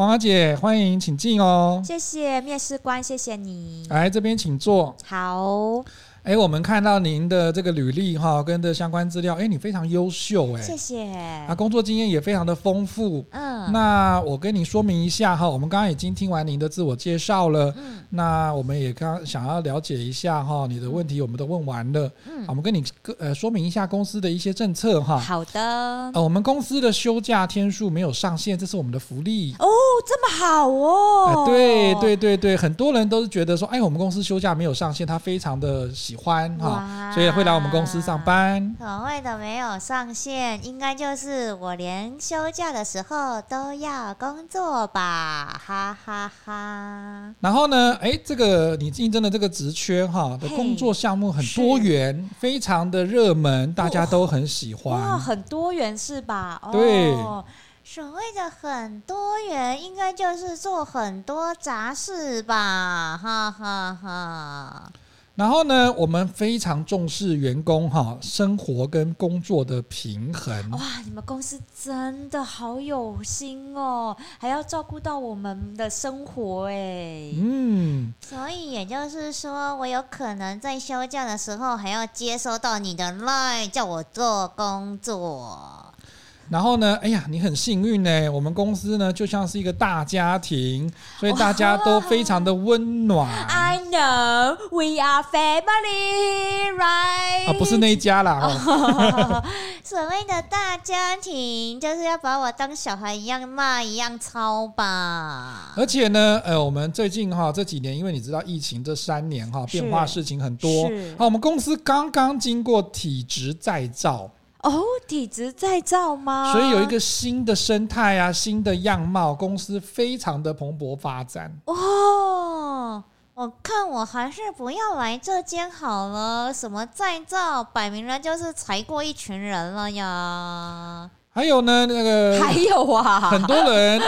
哎，王小姐，欢迎，请进哦。谢谢面试官，谢谢你。来这边请坐。好。哎，我们看到您的这个履历哈，跟的相关资料，哎，你非常优秀哎，谢谢。啊，工作经验也非常的丰富。嗯，那我跟你说明一下哈，我们刚刚已经听完您的自我介绍了。嗯，那我们也刚想要了解一下哈，你的问题我们都问完了。嗯，我们跟你呃说明一下公司的一些政策哈。好的。呃，我们公司的休假天数没有上限，这是我们的福利。哦，这么好哦。呃，对对对对，很多人都是觉得说，哎，我们公司休假没有上限，他非常的。喜欢哈，所以会来我们公司上班。所谓的没有上限，应该就是我连休假的时候都要工作吧，哈哈哈哈。然后呢，哎，这个你应征的这个职缺哈的工作项目很多元，非常的热门，大家都很喜欢。哇，很多元是吧？对。所谓的很多元，应该就是做很多杂事吧，哈哈哈。然后呢，我们非常重视员工哈生活跟工作的平衡。哇，你们公司真的好有心哦，还要照顾到我们的生活哎。嗯，所以也就是说，我有可能在休假的时候还要接收到你的 line，叫我做工作。然后呢，哎呀，你很幸运呢。我们公司呢就像是一个大家庭，所以大家都非常的温暖。I know we are family, right？啊，不是那一家啦。哦、所谓的大家庭，就是要把我当小孩一样骂，一样操吧。而且呢，呃，我们最近哈这几年，因为你知道疫情这三年哈变化事情很多。好，我们公司刚刚经过体质再造。哦，体质再造吗？所以有一个新的生态啊，新的样貌，公司非常的蓬勃发展。哦，我看我还是不要来这间好了。什么再造，摆明了就是裁过一群人了呀。还有呢，那个还有啊，很多人，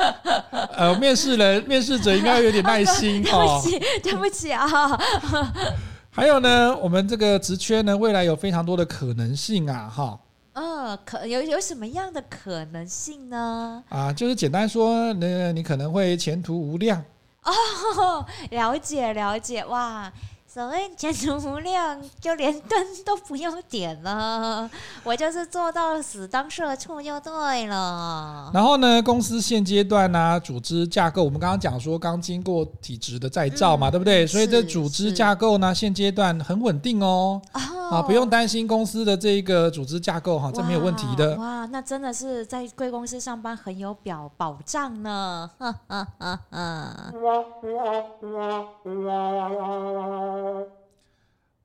呃，面试人、面试者应该有点耐心哦。对不起，对不起啊。还有呢，我们这个职缺呢，未来有非常多的可能性啊，哈。嗯，可有有什么样的可能性呢？啊，就是简单说，那你可能会前途无量。哦，了解了解，哇。所谓前途无量，就连灯都不用点了，我就是做到死当社畜就对了。然后呢，公司现阶段呢、啊，组织架构，我们刚刚讲说刚经过体制的再造嘛，嗯、对不对？所以这组织架构呢，现阶段很稳定哦，哦啊，不用担心公司的这个组织架构哈，这没有问题的。哇，那真的是在贵公司上班很有表保障呢。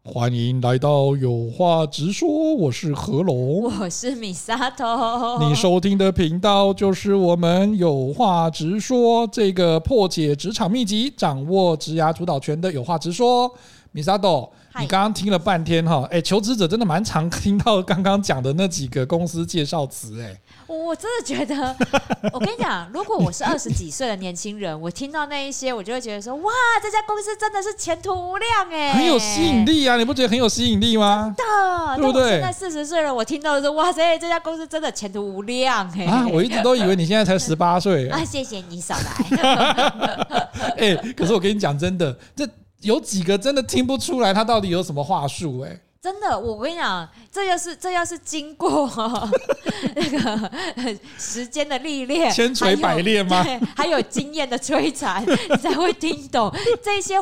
欢迎来到有话直说，我是何龙，我是米萨头，你收听的频道就是我们有话直说这个破解职场秘籍、掌握职涯主导权的有话直说，米萨头。你刚刚听了半天哈，哎，求职者真的蛮常听到刚刚讲的那几个公司介绍词哎。我真的觉得，我跟你讲，如果我是二十几岁的年轻人，我听到那一些，我就会觉得说，哇，这家公司真的是前途无量哎，很有吸引力啊！你不觉得很有吸引力吗？真的，对不对？现在四十岁了，我听到的是，哇塞，这家公司真的前途无量哎。啊，我一直都以为你现在才十八岁啊！谢谢你少来。哎，可是我跟你讲，真的这。有几个真的听不出来他到底有什么话术哎。真的，我跟你讲，这要是这要是经过 那个时间的历练，千锤百炼吗？对，还有经验的摧残，你才会听懂这些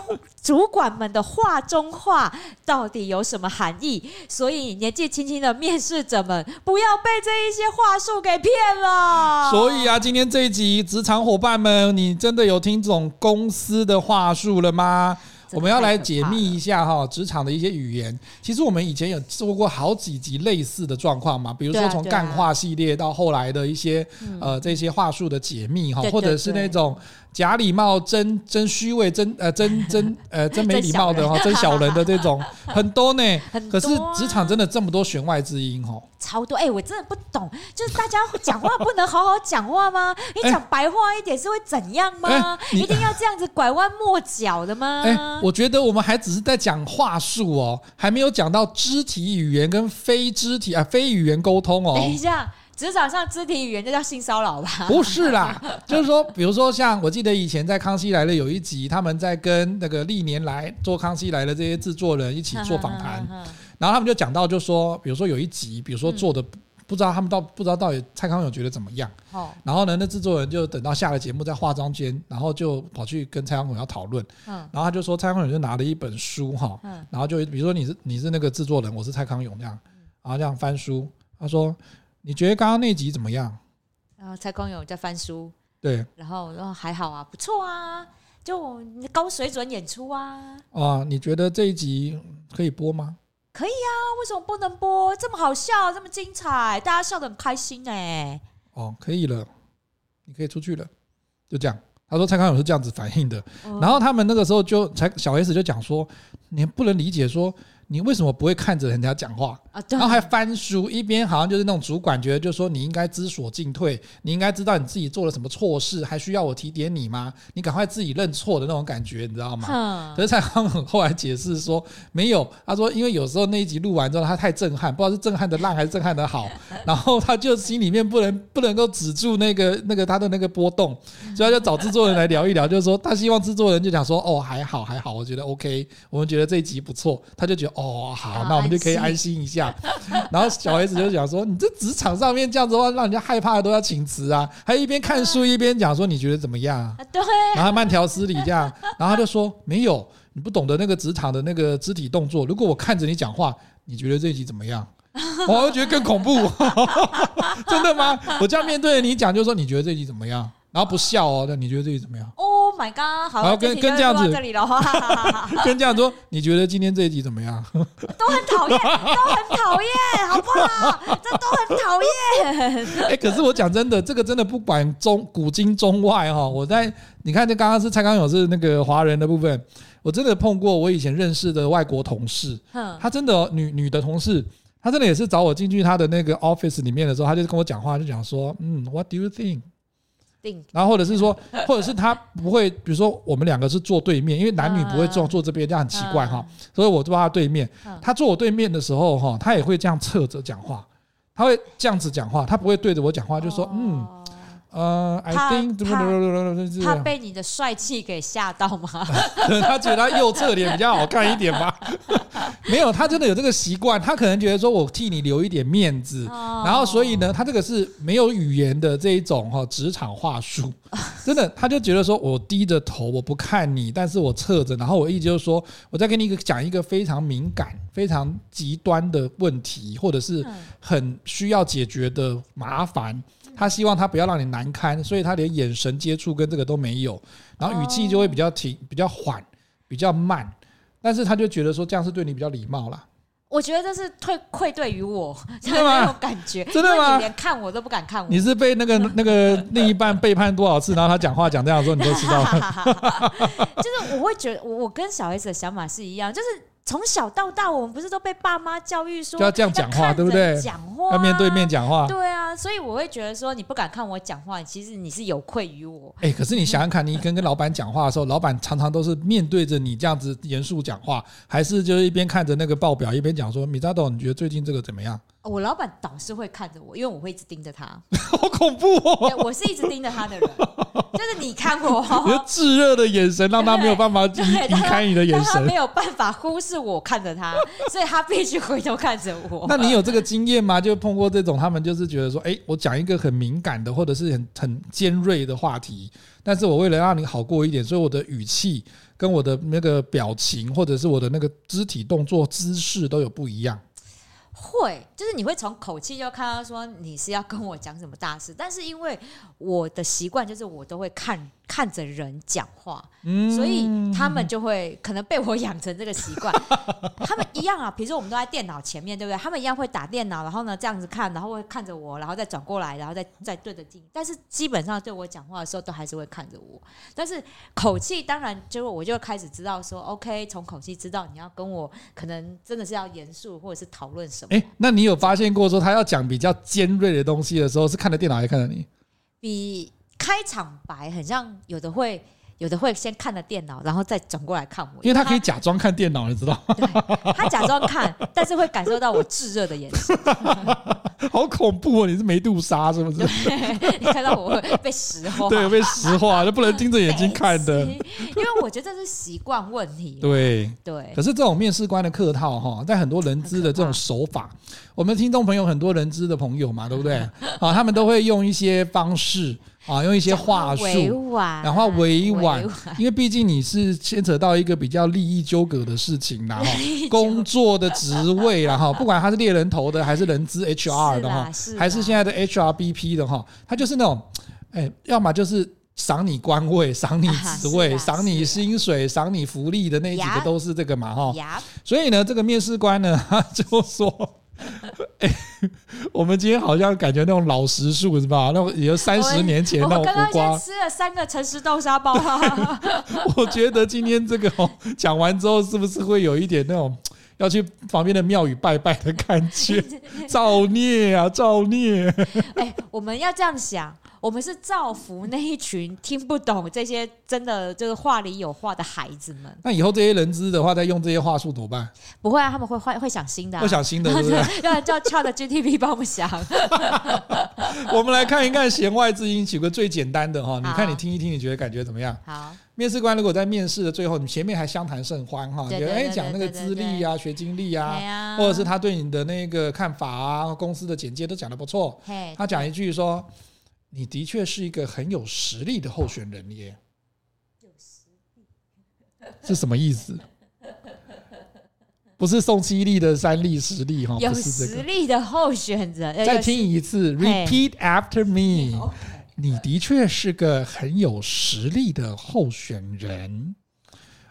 主管们的话中话到底有什么含义。所以年纪轻轻的面试者们，不要被这一些话术给骗了。所以啊，今天这一集职场伙伴们，你真的有听懂公司的话术了吗？我们要来解密一下哈，职场的一些语言。其实我们以前有做过好几集类似的状况嘛，比如说从干话系列到后来的一些呃这些话术的解密哈，或者是那种。假礼貌真真虚伪真呃真 真呃真没礼貌的哈 真小人的这种很多呢，可是职场真的这么多弦外之音哦，超多哎，我真的不懂，就是大家讲话不能好好讲话吗？你讲白话一点是会怎样吗？一定要这样子拐弯抹角的吗？哎，我觉得我们还只是在讲话术哦，还没有讲到肢体语言跟非肢体啊非语言沟通哦。等一下。职场上肢体语言就叫性骚扰吧？不是啦，就是说，比如说像我记得以前在《康熙来了》有一集，他们在跟那个历年来做《康熙来了》这些制作人一起做访谈，然后他们就讲到，就说，比如说有一集，比如说做的不知道他们到不知道到底蔡康永觉得怎么样，然后呢，那制作人就等到下了节目在化妆间，然后就跑去跟蔡康永要讨论，然后他就说蔡康永就拿了一本书哈，然后就比如说你是你是那个制作人，我是蔡康永这样，然后这样翻书，他说。你觉得刚刚那集怎么样？然后蔡康永在翻书，对，然后然后还好啊，不错啊，就高水准演出啊。啊，你觉得这一集可以播吗？可以啊，为什么不能播？这么好笑，这么精彩，大家笑得很开心哎。哦，可以了，你可以出去了，就这样。他说蔡康永是这样子反应的，然后他们那个时候就才小 S 就讲说，你不能理解说。你为什么不会看着人家讲话，然后还翻书，一边好像就是那种主管觉得，就是说你应该知所进退，你应该知道你自己做了什么错事，还需要我提点你吗？你赶快自己认错的那种感觉，你知道吗？可是蔡康永后来解释说没有，他说因为有时候那一集录完之后他太震撼，不知道是震撼的烂还是震撼的好，然后他就心里面不能不能够止住那个那个他的那个波动，所以他就找制作人来聊一聊，就是说他希望制作人就讲说哦还好还好，我觉得 OK，我们觉得这一集不错，他就觉得。哦，好，那我们就可以安心一下。然后小 S 就讲说：“你这职场上面这样子的话，让人家害怕的都要请辞啊！”还一边看书一边讲说：“你觉得怎么样啊？”对。然后慢条斯理这样，然后他就说：“没有，你不懂得那个职场的那个肢体动作。如果我看着你讲话，你觉得这一集怎么样？” 我会觉得更恐怖。真的吗？我这样面对着你讲，就说你觉得这一集怎么样？然后不笑哦，那你觉得这集怎么样？Oh my god！好，跟跟这样子，跟这样说，你觉得今天这一集怎么样？都很讨厌，都很讨厌，好不好？这都很讨厌。哎，可是我讲真的，这个真的不管中古今中外哈，我在你看，这刚刚是蔡康永是那个华人的部分，我真的碰过我以前认识的外国同事，他真的女女的同事，他真的也是找我进去他的那个 office 里面的时候，他就跟我讲话，就讲说，嗯，What do you think？然后或者是说，或者是他不会，比如说我们两个是坐对面，因为男女不会坐坐这边，这样很奇怪哈。所以我坐他对面，他坐我对面的时候哈，他也会这样侧着讲话，他会这样子讲话，他不会对着我讲话，就说嗯。呃，I think 他被你的帅气给吓到吗？他觉得他右侧脸比较好看一点吧？没有，他真的有这个习惯。他可能觉得说我替你留一点面子，然后所以呢，他这个是没有语言的这一种哈职场话术。真的，他就觉得说我低着头我不看你，但是我侧着，然后我意思就是说我再给你一个讲一个非常敏感、非常极端的问题，或者是很需要解决的麻烦。他希望他不要让你难堪，所以他连眼神接触跟这个都没有，然后语气就会比较停、比较缓、比较慢，但是他就觉得说这样是对你比较礼貌啦。我觉得这是愧愧对于我，真的吗？那种感觉，真的吗？你连看我都不敢看我。你是被那个那个另一半背叛多少次，然后他讲话讲这样说，你都知道了。就是我会觉得，我跟小 S 的想法是一样，就是。从小到大，我们不是都被爸妈教育说要这样讲话，对不对？讲话要面对面讲话，对啊，所以我会觉得说，你不敢看我讲话，其实你是有愧于我。哎，可是你想想看，你跟跟老板讲话的时候，老板常常都是面对着你这样子严肃讲话，还是就是一边看着那个报表，一边讲说，米扎豆，你觉得最近这个怎么样？我老板倒是会看着我，因为我会一直盯着他，好恐怖哦！我是一直盯着他的人，就是你看我，你的炙热的眼神让他没有办法离离开你的眼神，他没有办法忽视我看着他，所以他必须回头看着我。那你有这个经验吗？就碰过这种，他们就是觉得说，哎，我讲一个很敏感的或者是很很尖锐的话题，但是我为了让你好过一点，所以我的语气跟我的那个表情或者是我的那个肢体动作姿势都有不一样。会，就是你会从口气就看到说你是要跟我讲什么大事，但是因为我的习惯就是我都会看。看着人讲话，嗯所以他们就会可能被我养成这个习惯。他们一样啊，比如说我们都在电脑前面，对不对？他们一样会打电脑，然后呢这样子看，然后会看着我，然后再转过来，然后再再对着镜。但是基本上对我讲话的时候，都还是会看着我。但是口气当然就我就开始知道说，OK，从口气知道你要跟我可能真的是要严肃或者是讨论什么。欸，那你有发现过说他要讲比较尖锐的东西的时候，是看着电脑还是看着你？比。开场白很像有的会有的会先看了电脑，然后再转过来看我，因为他可以假装看电脑，你知道？对，他假装看，但是会感受到我炙热的眼神，好恐怖哦！你是梅杜莎是不是？你看到我会被石化，对，被石化，就不能盯着眼睛看的。因为我觉得这是习惯问题。对对。可是这种面试官的客套哈，在很多人资的这种手法，我们听众朋友很多人资的朋友嘛，对不对？啊，他们都会用一些方式。啊，用一些话术，然后委婉，因为毕竟你是牵扯到一个比较利益纠葛的事情，然后工作的职位，然后不管他是猎人头的，还是人资 HR 的哈，还是现在的 HRBP 的哈，他就是那种，哎，要么就是赏你官位，赏你职 位，赏你薪水，赏你福利的那几个都是这个嘛哈，所以呢，这个面试官呢，他就说。哎、欸，我们今天好像感觉那种老实树是吧？那种也就三十年前那种苦瓜。我刚刚吃了三个诚实豆沙包。我觉得今天这个讲完之后，是不是会有一点那种要去旁边的庙宇拜拜的感觉？造孽啊，造孽！哎、欸，我们要这样想。我们是造福那一群听不懂这些真的这个话里有话的孩子们。那以后这些人资的话，再用这些话术怎么办？不会啊，他们会会会想新的、啊，会想新的，对不对？要叫 ChatGPT 帮我们想。我们来看一看弦外之音，举个最简单的哈。你看，你听一听，你觉得感觉怎么样？好。面试官如果在面试的最后，你前面还相谈甚欢哈，觉得哎讲那个资历啊、学经历啊，或者是他对你的那个看法啊、公司的简介都讲得不错。他讲一句说。你的确是一个很有实力的候选人耶，有实力是什么意思？不是宋七力的三力实力哈，有实力的候选人。再听一次，Repeat after me。你的确是个很有实力的候选人。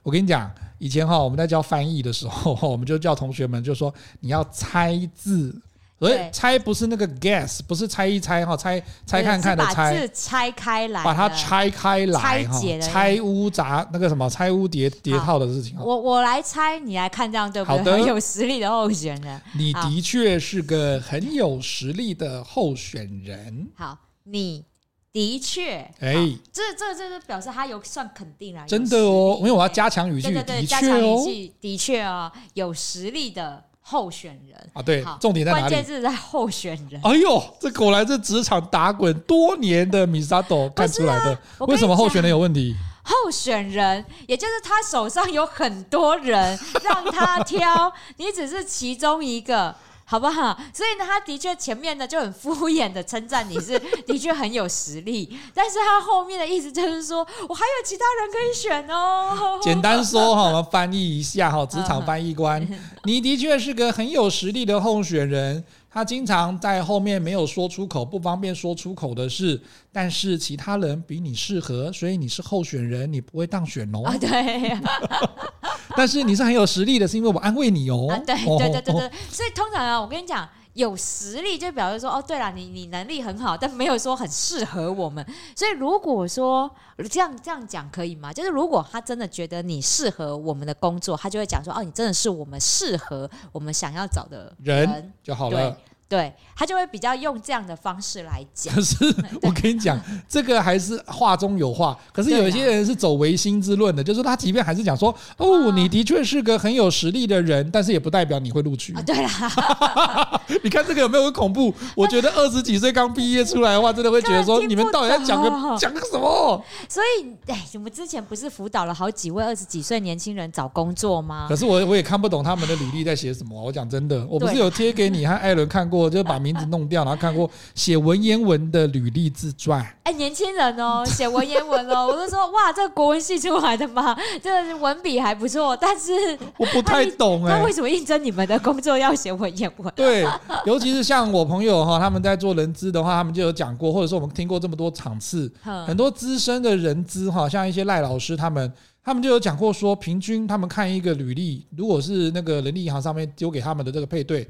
我跟你讲，以前哈我们在教翻译的时候，我们就叫同学们就说你要猜字。所以猜不是那个 guess，不是猜一猜哈，猜猜看看的猜，把字拆开来，把它拆开来，拆解的拆屋砸那个什么拆屋叠叠套的事情。我我来猜，你来看这样对不对？好的，很有实力的候选人，你的确是个很有实力的候选人。好，你的确，哎，这这这是表示他有算肯定啊，真的哦，因为我要加强语气，对对对，加强语气，的确哦，有实力的。候选人啊，对，重点在哪里？关键是在候选人。哎呦，这果然是职场打滚多年的米萨朵看出来的。为什么候选人有问题？候选人，也就是他手上有很多人让他挑，你只是其中一个。好不好？所以呢，他的确前面呢就很敷衍的称赞你是 的确很有实力，但是他后面的意思就是说我还有其他人可以选哦。简单说哈，我们翻译一下哈，职场翻译官，你的确是个很有实力的候选人。他经常在后面没有说出口，不方便说出口的事，但是其他人比你适合，所以你是候选人，你不会当选哦。啊，对。但是你是很有实力的，是因为我安慰你哦。啊，对对对对对。所以通常啊，我跟你讲，有实力就表示说，哦，对了，你你能力很好，但没有说很适合我们。所以如果说这样这样讲可以吗？就是如果他真的觉得你适合我们的工作，他就会讲说，哦，你真的是我们适合我们想要找的人，人就好了。对，他就会比较用这样的方式来讲。可是 我跟你讲，这个还是话中有话。可是有些人是走唯心之论的，就是他即便还是讲说，哦，你的确是个很有实力的人，但是也不代表你会录取。对啦，你看这个有没有很恐怖？我觉得二十几岁刚毕业出来的话，真的会觉得说，你们到底在讲个讲个什么？所以，哎，我们之前不是辅导了好几位二十几岁年轻人找工作吗？可是我我也看不懂他们的履历在写什么。我讲真的，我不是有贴给你和艾伦看过。我就把名字弄掉，然后看过写文言文的履历自传。哎，年轻人哦，写文言文哦，我就说哇，这个国文系出来的吗？这个文笔还不错，但是我不 太懂哎，那为什么应征你们的工作要写文言文？对，尤其是像我朋友哈，他们在做人资的话，他们就有讲过，或者说我们听过这么多场次，很多资深的人资哈，像一些赖老师他们。他们就有讲过说，平均他们看一个履历，如果是那个人力银行上面丢给他们的这个配对，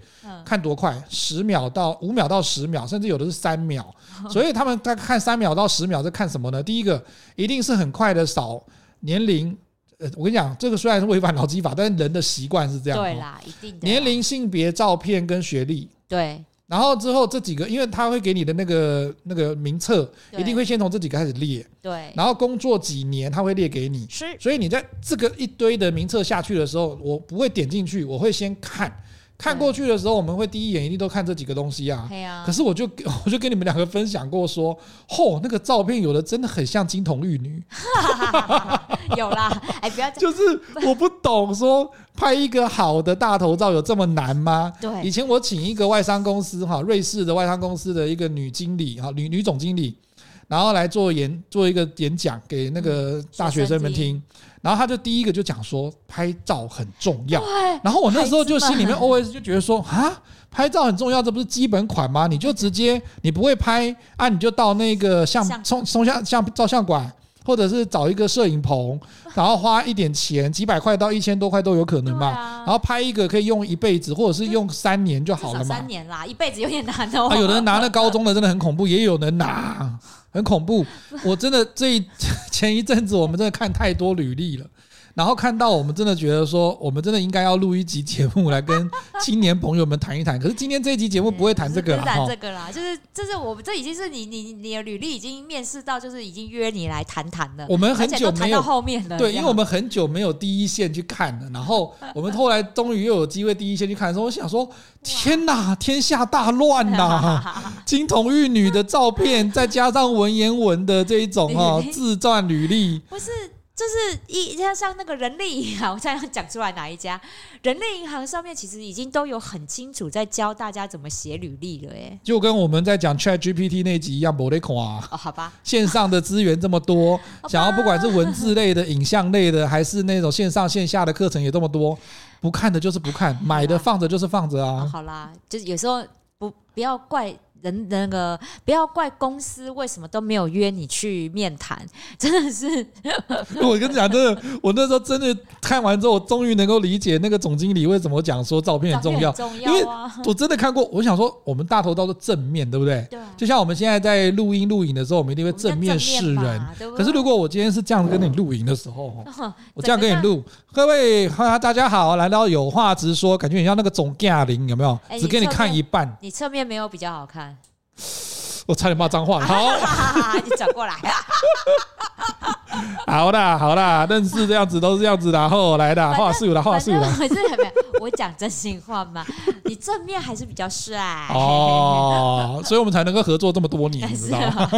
看多快，十秒到五秒到十秒，甚至有的是三秒。所以他们在看三秒到十秒在看什么呢？第一个一定是很快的扫年龄。呃，我跟你讲，这个虽然是违反劳基法，但是人的习惯是这样。对啦，一定的。年龄、性别、照片跟学历。对。然后之后这几个，因为他会给你的那个那个名册，一定会先从这几个开始列。对。然后工作几年，他会列给你。是。所以你在这个一堆的名册下去的时候，我不会点进去，我会先看。看过去的时候，我们会第一眼一定都看这几个东西啊。啊可是我就 我就跟你们两个分享过说，嚯，那个照片有的真的很像金童玉女。有啦，哎，不要。就是我不懂，说拍一个好的大头照有这么难吗？对。以前我请一个外商公司哈，瑞士的外商公司的一个女经理哈，女女总经理，然后来做演做一个演讲给那个大学生们听。然后他就第一个就讲说拍照很重要，然后我那时候就心里面 OS 就觉得说啊，拍照很重要，这不是基本款吗？你就直接你不会拍啊，你就到那个相冲冲相相照相馆，或者是找一个摄影棚，然后花一点钱，几百块到一千多块都有可能嘛。然后拍一个可以用一辈子，或者是用三年就好了嘛。三年啦，一辈子有点难哦。啊，有的人拿了高中的真的很恐怖，也有人拿。很恐怖，我真的这一 前一阵子我们真的看太多履历了，然后看到我们真的觉得说，我们真的应该要录一集节目来跟青年朋友们谈一谈。可是今天这一集节目不会谈这个啦，谈这个啦，就是就是我们这已经是你你你的履历已经面试到，就是已经约你来谈谈了。我们很久没有后面了对，因为我们很久没有第一线去看了，然后我们后来终于又有机会第一线去看的时候，我想说。天哪，天下大乱呐！金童玉女的照片，再加上文言文的这一种哈 自传履历，不是。就是一像像那个人力银行，我这样讲出来哪一家？人力银行上面其实已经都有很清楚在教大家怎么写履历了，哎，就跟我们在讲 Chat GPT 那集一样，没得看啊。哦，好吧。线上的资源这么多，想要不管是文字类的、影像类的，还是那种线上线下的课程也这么多，不看的就是不看，买的放着就是放着啊。好啦，就是有时候不不要怪。人那个不要怪公司为什么都没有约你去面谈，真的是。我跟你讲，真的，我那时候真的看完之后，我终于能够理解那个总经理为什么讲说照片很重要。重要啊，因为我真的看过，我想说，我们大头照是正面对不对？对。就像我们现在在录音录影的时候，我们一定会正面示人。可是如果我今天是这样跟你录影的时候，我这样跟你录，各位哈，大家好，来到有话直说，感觉你像那个总驾龄，有没有？只给你看一半。你侧面没有比较好看。我差点骂脏话了。好，你转过来。好啦，好啦，认识这样子都是这样子的。然后来的话术的话术的。可是有没有？我讲真心话嘛。你正面还是比较帅。哦，所以我们才能够合作这么多年，你知道吗？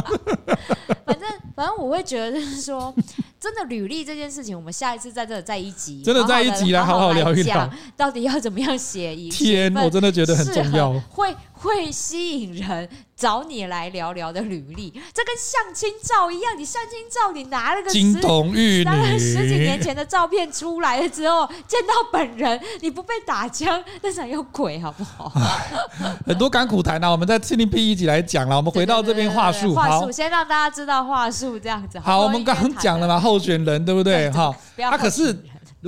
反正反正我会觉得就是说，真的履历这件事情，我们下一次在这在一集，真的在一集来好好聊一聊，到底要怎么样写？天，我真的觉得很重要，会会吸引人找你来聊聊的履历，这跟相亲照一样，你相亲照你拿了个金童玉女十几年前的照片出来了之后，见到本人你不被打枪，那才有鬼好不好？很多甘苦谈啊，我们在七零 P 一起来讲了，我们回到这边话术，话术先让大家知道话术这样子。好，我们刚刚讲了嘛，候选人对不对？哈，他可是。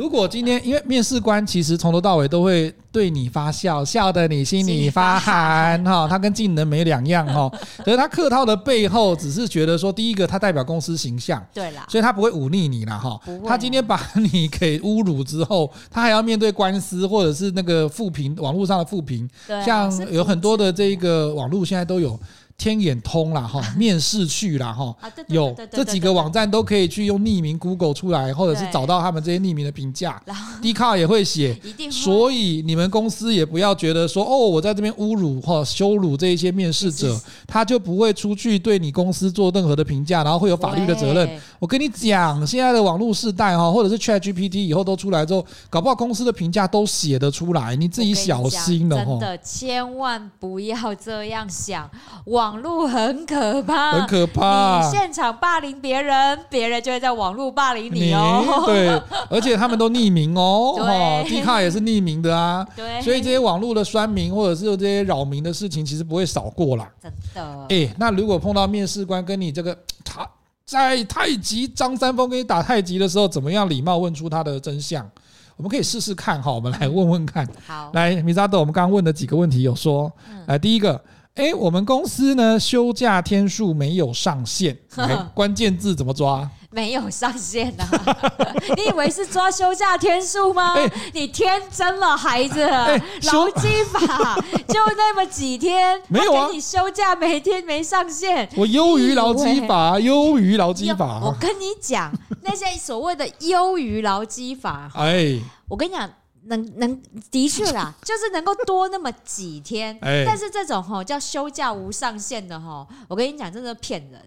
如果今天因为面试官其实从头到尾都会对你发笑，笑得你心里发寒 哈，他跟技能没两样哈。可是他客套的背后，只是觉得说，第一个他代表公司形象，对啦，所以他不会忤逆你啦哈。他今天把你给侮辱之后，他还要面对官司或者是那个负评，网络上的负评，像有很多的这个网络现在都有。天眼通啦，哈，面试去啦，哈，有这几个网站都可以去用匿名 Google 出来，或者是找到他们这些匿名的评价。Dcard 也会写，所以你们公司也不要觉得说，哦，我在这边侮辱或羞辱这一些面试者，他就不会出去对你公司做任何的评价，然后会有法律的责任。我跟你讲，现在的网络时代哈，或者是 ChatGPT 以后都出来之后，搞不好公司的评价都写得出来，你自己小心了哈。真的，千万不要这样想，网。网络很可怕，很可怕。你现场霸凌别人，别人就会在网络霸凌你哦。对，而且他们都匿名哦，哦，Dcard 也是匿名的啊。对，所以这些网络的酸民或者是这些扰民的事情，其实不会少过啦。真的。哎，那如果碰到面试官跟你这个他在太极张三丰跟你打太极的时候，怎么样礼貌问出他的真相？我们可以试试看哈，我们来问问看。好，来，米扎德，我们刚刚问的几个问题有说，来第一个。哎，我们公司呢休假天数没有上限，关键字怎么抓？没有上限呐、啊！你以为是抓休假天数吗？欸、你天真了，孩子！劳基法就那么几天，没有啊？给你休假每天没上限，我优于劳基法，优于劳基法。我跟你讲，那些所谓的优于劳基法，哎，我跟你讲，能能的确啦，就是能够多那么几天。哎，但是这种吼叫休假无上限的吼，我跟你讲，真的骗人，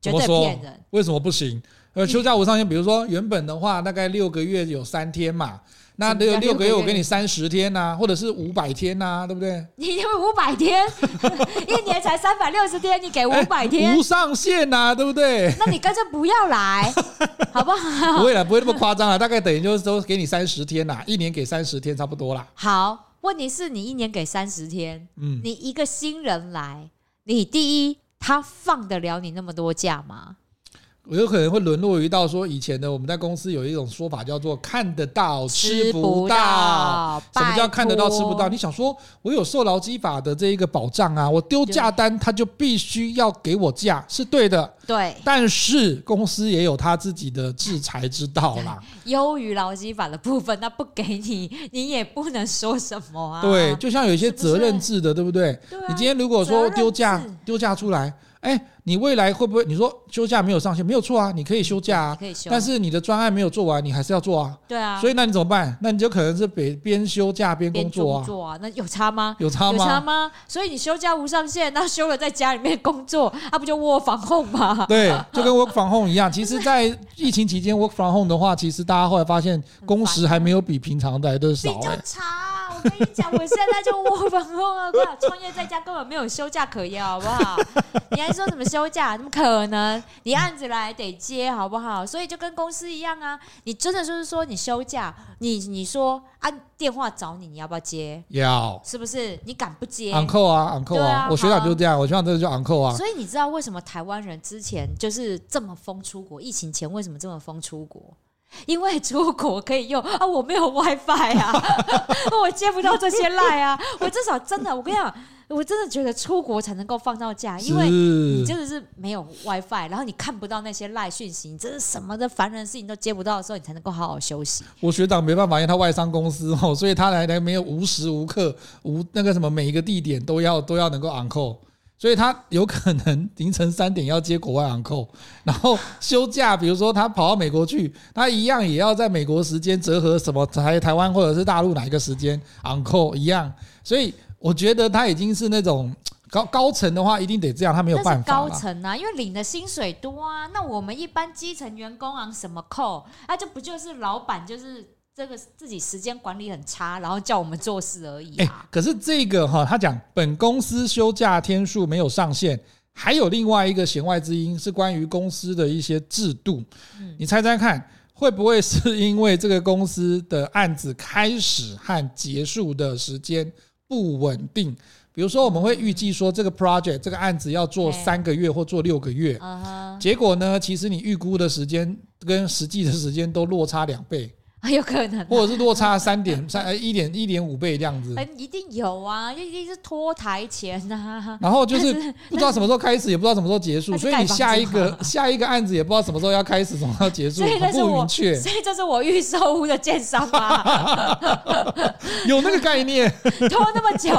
绝对骗人。为什么不行？呃，休假无上限，比如说原本的话，大概六个月有三天嘛，那六六个月我给你三十天呐、啊，或者是五百天呐、啊，对不对？你五百天，一年才三百六十天，你给五百天，无上限呐、啊，对不对？那你干脆不要来，好不好？不会了，不会那么夸张了，大概等于就是说给你三十天呐，一年给三十天差不多啦。好，问题是你一年给三十天，嗯，你一个新人来，你第一他放得了你那么多假吗？我有可能会沦落于到说，以前的我们在公司有一种说法叫做“看得到吃不到”。什么叫看得到吃不到？你想说，我有受劳基法的这一个保障啊，我丢假单他就必须要给我假，是对的。对。但是公司也有他自己的制裁之道啦。优于劳基法的部分，那不给你，你也不能说什么啊。对，就像有一些责任制的，对不对？你今天如果说丢假丢假出来。哎，你未来会不会？你说休假没有上限，没有错啊，你可以休假啊，可以休。但是你的专案没有做完，你还是要做啊。对啊。所以那你怎么办？那你就可能是边边休假边工作啊。做啊，那有差吗？有差吗？有差吗？所以你休假无上限，那休了在家里面工作，那、啊、不就 work from home 吗？对，就跟 work from home 一样。其实，在疫情期间 work from home 的话，其实大家后来发现工时还没有比平常的来的少、欸。比较长。我跟你讲，我现在就 work from home 啊，创业在家根本没有休假可言，好不好？你还说什么休假？怎么可能？你案子来得接，好不好？所以就跟公司一样啊，你真的就是说你休假，你你说按电话找你，你要不要接？要，是不是？你敢不接？Uncle 啊，Uncle 啊，啊我学长就这样，我学长这个叫 Uncle 啊。所以你知道为什么台湾人之前就是这么疯出国？疫情前为什么这么疯出国？因为出国可以用 啊，我没有 WiFi 啊，我接不到这些赖啊。我至少真的，我跟你讲，我真的觉得出国才能够放到假，因为你真的是没有 WiFi，然后你看不到那些赖讯息，你真的什么的烦人的事情都接不到的时候，你才能够好好休息。我学长没办法，因为他外商公司哦，所以他来来没有无时无刻无那个什么每一个地点都要都要能够 on call。所以他有可能凌晨三点要接国外昂扣然后休假，比如说他跑到美国去，他一样也要在美国时间折合什么台台湾或者是大陆哪一个时间昂扣一样。所以我觉得他已经是那种高高层的话，一定得这样，他没有办法。高层啊，因为领的薪水多啊。那我们一般基层员工 on 什么 call？那就不就是老板就是。这个自己时间管理很差，然后叫我们做事而已啊。欸，可是这个哈，他讲本公司休假天数没有上限，还有另外一个弦外之音是关于公司的一些制度。你猜猜看，会不会是因为这个公司的案子开始和结束的时间不稳定？比如说，我们会预计说这个 project 这个案子要做三个月或做六个月，结果呢，其实你预估的时间跟实际的时间都落差两倍。有可能，或者是落差三点三呃一点一点五倍这样子，一定有啊，一定是拖台前呐、啊。然后就是不知道什么时候开始，也不知道什么时候结束，所以你下一个 下一个案子也不知道什么时候要开始，什么时候结束，不明确。所以这是我预售屋的建商啊？有那个概念，拖那么久，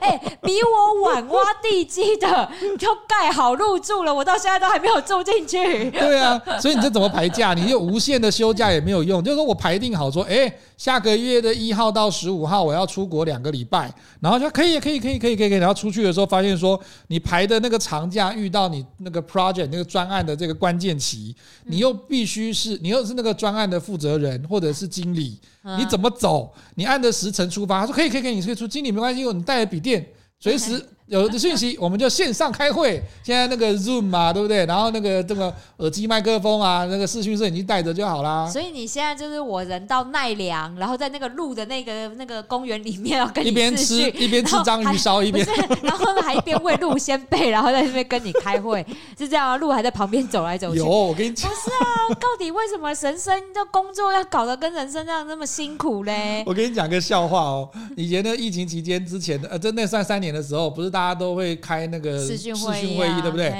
哎、欸，比我晚挖地基的就盖好入住了，我到现在都还没有住进去。对啊，所以你这怎么排假？你有无限的休假也没有用，就是说我排定。好说，哎，下个月的一号到十五号我要出国两个礼拜，然后就可以，可以，可以，可以，可以，然后出去的时候发现说，你排的那个长假遇到你那个 project 那个专案的这个关键期，你又必须是，你又是那个专案的负责人或者是经理，你怎么走？你按着时辰出发，他说可以，可以，可以，你可以出，经理没关系，你带着笔电，随时。有的讯息，我们就线上开会。现在那个 Zoom 嘛，对不对？然后那个这个耳机麦克风啊，那个视讯摄影机带着就好啦。所以你现在就是我人到奈良，然后在那个鹿的那个那个公园里面要跟你，一边吃一边吃章鱼烧，一边然后呢还一边喂鹿先辈，然后在那边跟你开会，是这样啊？鹿还在旁边走来走去。有，我跟你讲，不是啊，到底为什么神生的工作要搞得跟人生这样那么辛苦嘞？我跟你讲个笑话哦。以前的疫情期间之前的呃，真的算三年的时候，不是大家都会开那个视讯会议，对不对？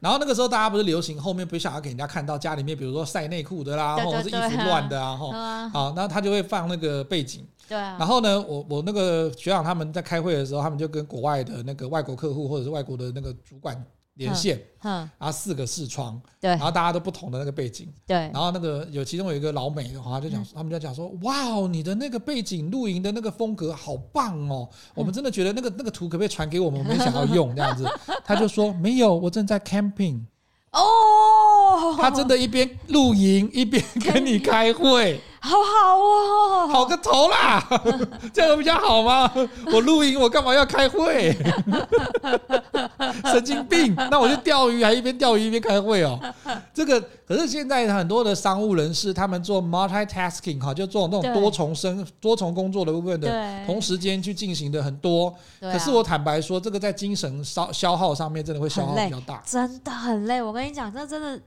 然后那个时候大家不是流行后面不想要给人家看到家里面，比如说晒内裤的啦，或者是衣服乱的啊，哈，好，那他就会放那个背景。对。然后呢，我我那个学长他们在开会的时候，他们就跟国外的那个外国客户或者是外国的那个主管。连线，然后四个视窗，对，然后大家都不同的那个背景，对，然后那个有其中有一个老美的话，就讲，他们就讲说，哇哦，你的那个背景露营的那个风格好棒哦，我们真的觉得那个那个图可不可以传给我们？我们想要用？这样子，他就说没有，我正在 camping，哦，他真的一边露营一边跟你开会。好好哦，好个头啦，这样比较好吗？我录音，我干嘛要开会？神经病！那我就钓鱼，还一边钓鱼一边开会哦。这个可是现在很多的商务人士，他们做 multitasking 哈，就做那种多重生、多重工作的部分的，同时间去进行的很多。可是我坦白说，这个在精神消消耗上面，真的会消耗比较大，真的很累。我跟你讲，这真的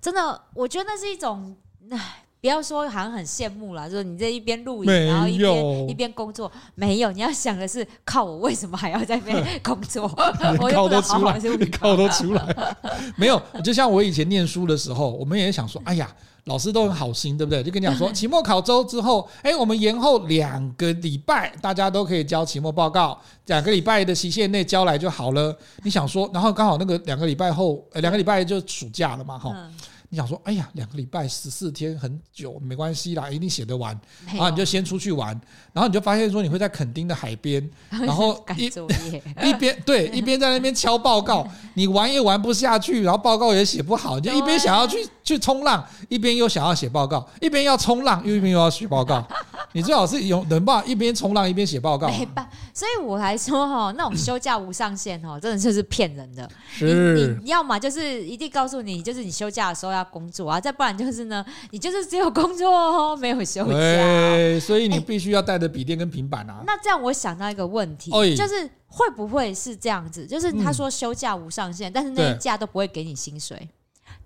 真的，我觉得那是一种唉。不要说好像很羡慕啦，就是你这一边录影，然后一边一边工作，没有。你要想的是，靠我为什么还要在那边 工作？我靠都出来，你靠都出来。没有，就像我以前念书的时候，我们也想说，哎呀，老师都很好心，对不对？就跟你讲说，期末考周之后，哎，我们延后两个礼拜，大家都可以交期末报告，两个礼拜的期限内交来就好了。你想说，然后刚好那个两个礼拜后，呃，两个礼拜就暑假了嘛，哈。你想说，哎呀，两个礼拜十四天很久，没关系啦，一定写得完。然后你就先出去玩，然后你就发现说，你会在垦丁的海边，然后一 一边对 一边在那边敲报告，你玩也玩不下去，然后报告也写不好，你就一边想要去去冲浪，一边又想要写报告，一边要冲浪又一边又要写报告。你最好是有能吧，一边冲浪一边写报告。没办，所以我来说哈，那种休假无上限哦，真的就是骗人的。是，你要么就是一定告诉你，就是你休假的时候要工作啊，再不然就是呢，你就是只有工作哦，没有休假。对，所以你必须要带着笔电跟平板啊。那这样我想到一个问题，就是会不会是这样子？就是他说休假无上限，但是那一假都不会给你薪水，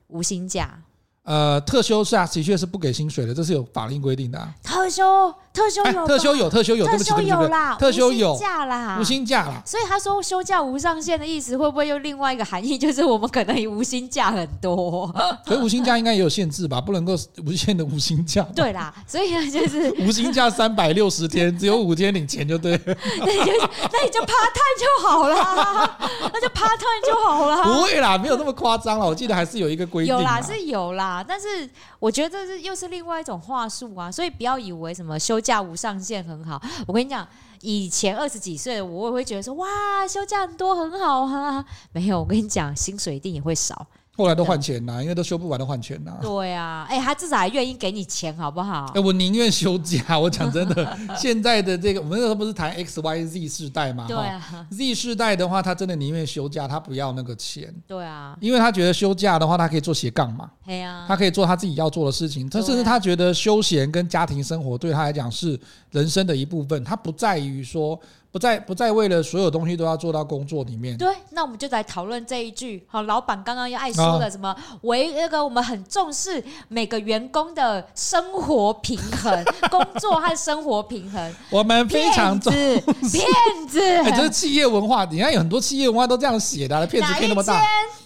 无薪假。呃，特休假的确是不给薪水的，这是有法令规定的啊。特休。特休有，特休有，特休有，特休有啦，特休有假啦，无薪假啦。所以他说休假无上限的意思，会不会有另外一个含义？就是我们可能无薪假很多。所以无薪假应该也有限制吧？不能够无限的无薪假。对啦，所以呢，就是 无薪假三百六十天，只有五天领钱就对。那你就那你就 part time 就好啦，那就 part time 就好啦。不会啦，没有那么夸张啦。我记得还是有一个规定。有啦，是有啦，但是我觉得这是又是另外一种话术啊。所以不要以为什么休假无上限。很好，我跟你讲，以前二十几岁的我也会觉得说，哇，休假很多很好啊。没有，我跟你讲，薪水一定也会少。后来都换钱呐，因为都修不完都换钱呐。对啊，哎、欸，他至少还愿意给你钱，好不好？哎、欸，我宁愿休假。我讲真的，现在的这个，我们那时候不是谈 X Y Z 世代吗？对啊。Z 世代的话，他真的宁愿休假，他不要那个钱。对啊。因为他觉得休假的话，他可以做斜杠嘛。对啊。他可以做他自己要做的事情，他甚至他觉得休闲跟家庭生活对他来讲是人生的一部分，他不在于说。不再不再为了所有东西都要做到工作里面。对，那我们就来讨论这一句。好，老板刚刚要爱说的什么？为那个我们很重视每个员工的生活平衡，工作和生活平衡。我们非常重视骗子。哎，这是企业文化，你看有很多企业文化都这样写的，骗子骗那么大。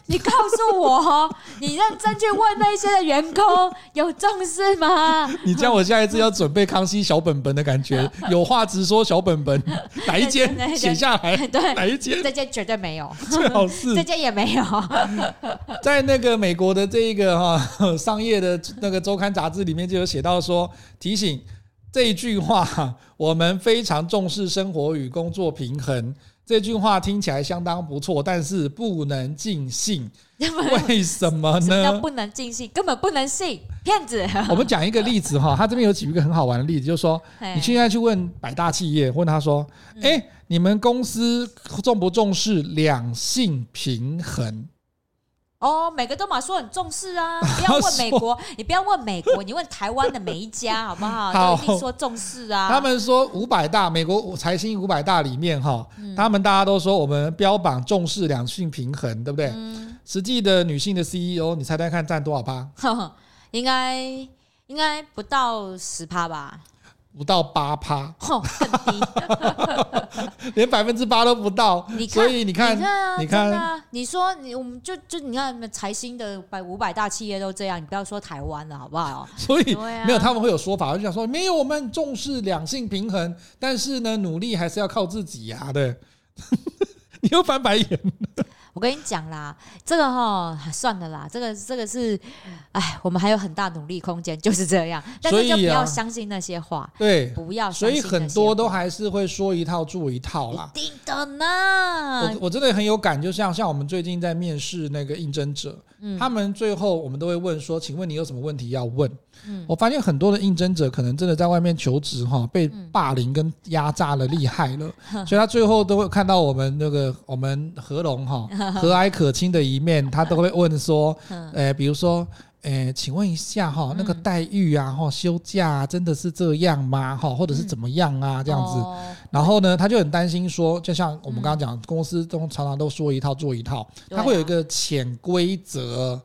你告诉我，你认真去问那些的员工有重视吗？你叫我下一次要准备康熙小本本的感觉，有话直说小本本，哪一间写下来？对，哪一间？这间绝对没有，最好是这间也没有。在那个美国的这一个哈商业的那个周刊杂志里面就有写到说，提醒这一句话，我们非常重视生活与工作平衡。这句话听起来相当不错，但是不能尽信。为什么呢？不能尽信，根本不能信，骗子。我们讲一个例子哈，他这边有举一个很好玩的例子，就是说，你现在去问百大企业，问他说，哎，你们公司重不重视两性平衡？哦，每个都马说很重视啊！不要问美国，你不要问美国，你问台湾的每一家 好不好？好，一定说重视啊。他们说五百大美国财新五百大里面哈，他们大家都说我们标榜重视两性平衡，对不对？实际的女性的 CEO，你猜猜看占多少趴？应该应该不到十趴吧？不到八趴，哦，更低，连百分之八都不到。你看，所以你看，你看啊，你看啊，你说你，我们就就你看，财新的百五百大企业都这样，你不要说台湾了，好不好？所以、啊、没有他们会有说法，就想说没有，我们重视两性平衡，但是呢，努力还是要靠自己呀、啊。对，你又翻白眼。我跟你讲啦，这个哈算了啦，这个这个是，哎，我们还有很大努力空间，就是这样。但是就不要相信那些话，对，不要。所以很多都还是会说一套做一套啦。一定的呢。我我真的很有感，就像像我们最近在面试那个应征者，嗯，他们最后我们都会问说，请问你有什么问题要问？嗯，我发现很多的应征者可能真的在外面求职哈，被霸凌跟压榨的厉害了，嗯，所以他最后都会看到我们那个我们合龙哈 和蔼可亲的一面，他都会问说，诶，比如说。诶，请问一下哈，那个待遇啊，哈，休假啊，真的是这样吗？哈，或者是怎么样啊？这样子，然后呢，他就很担心说，就像我们刚刚讲，公司都常常都说一套做一套，他会有一个潜规则，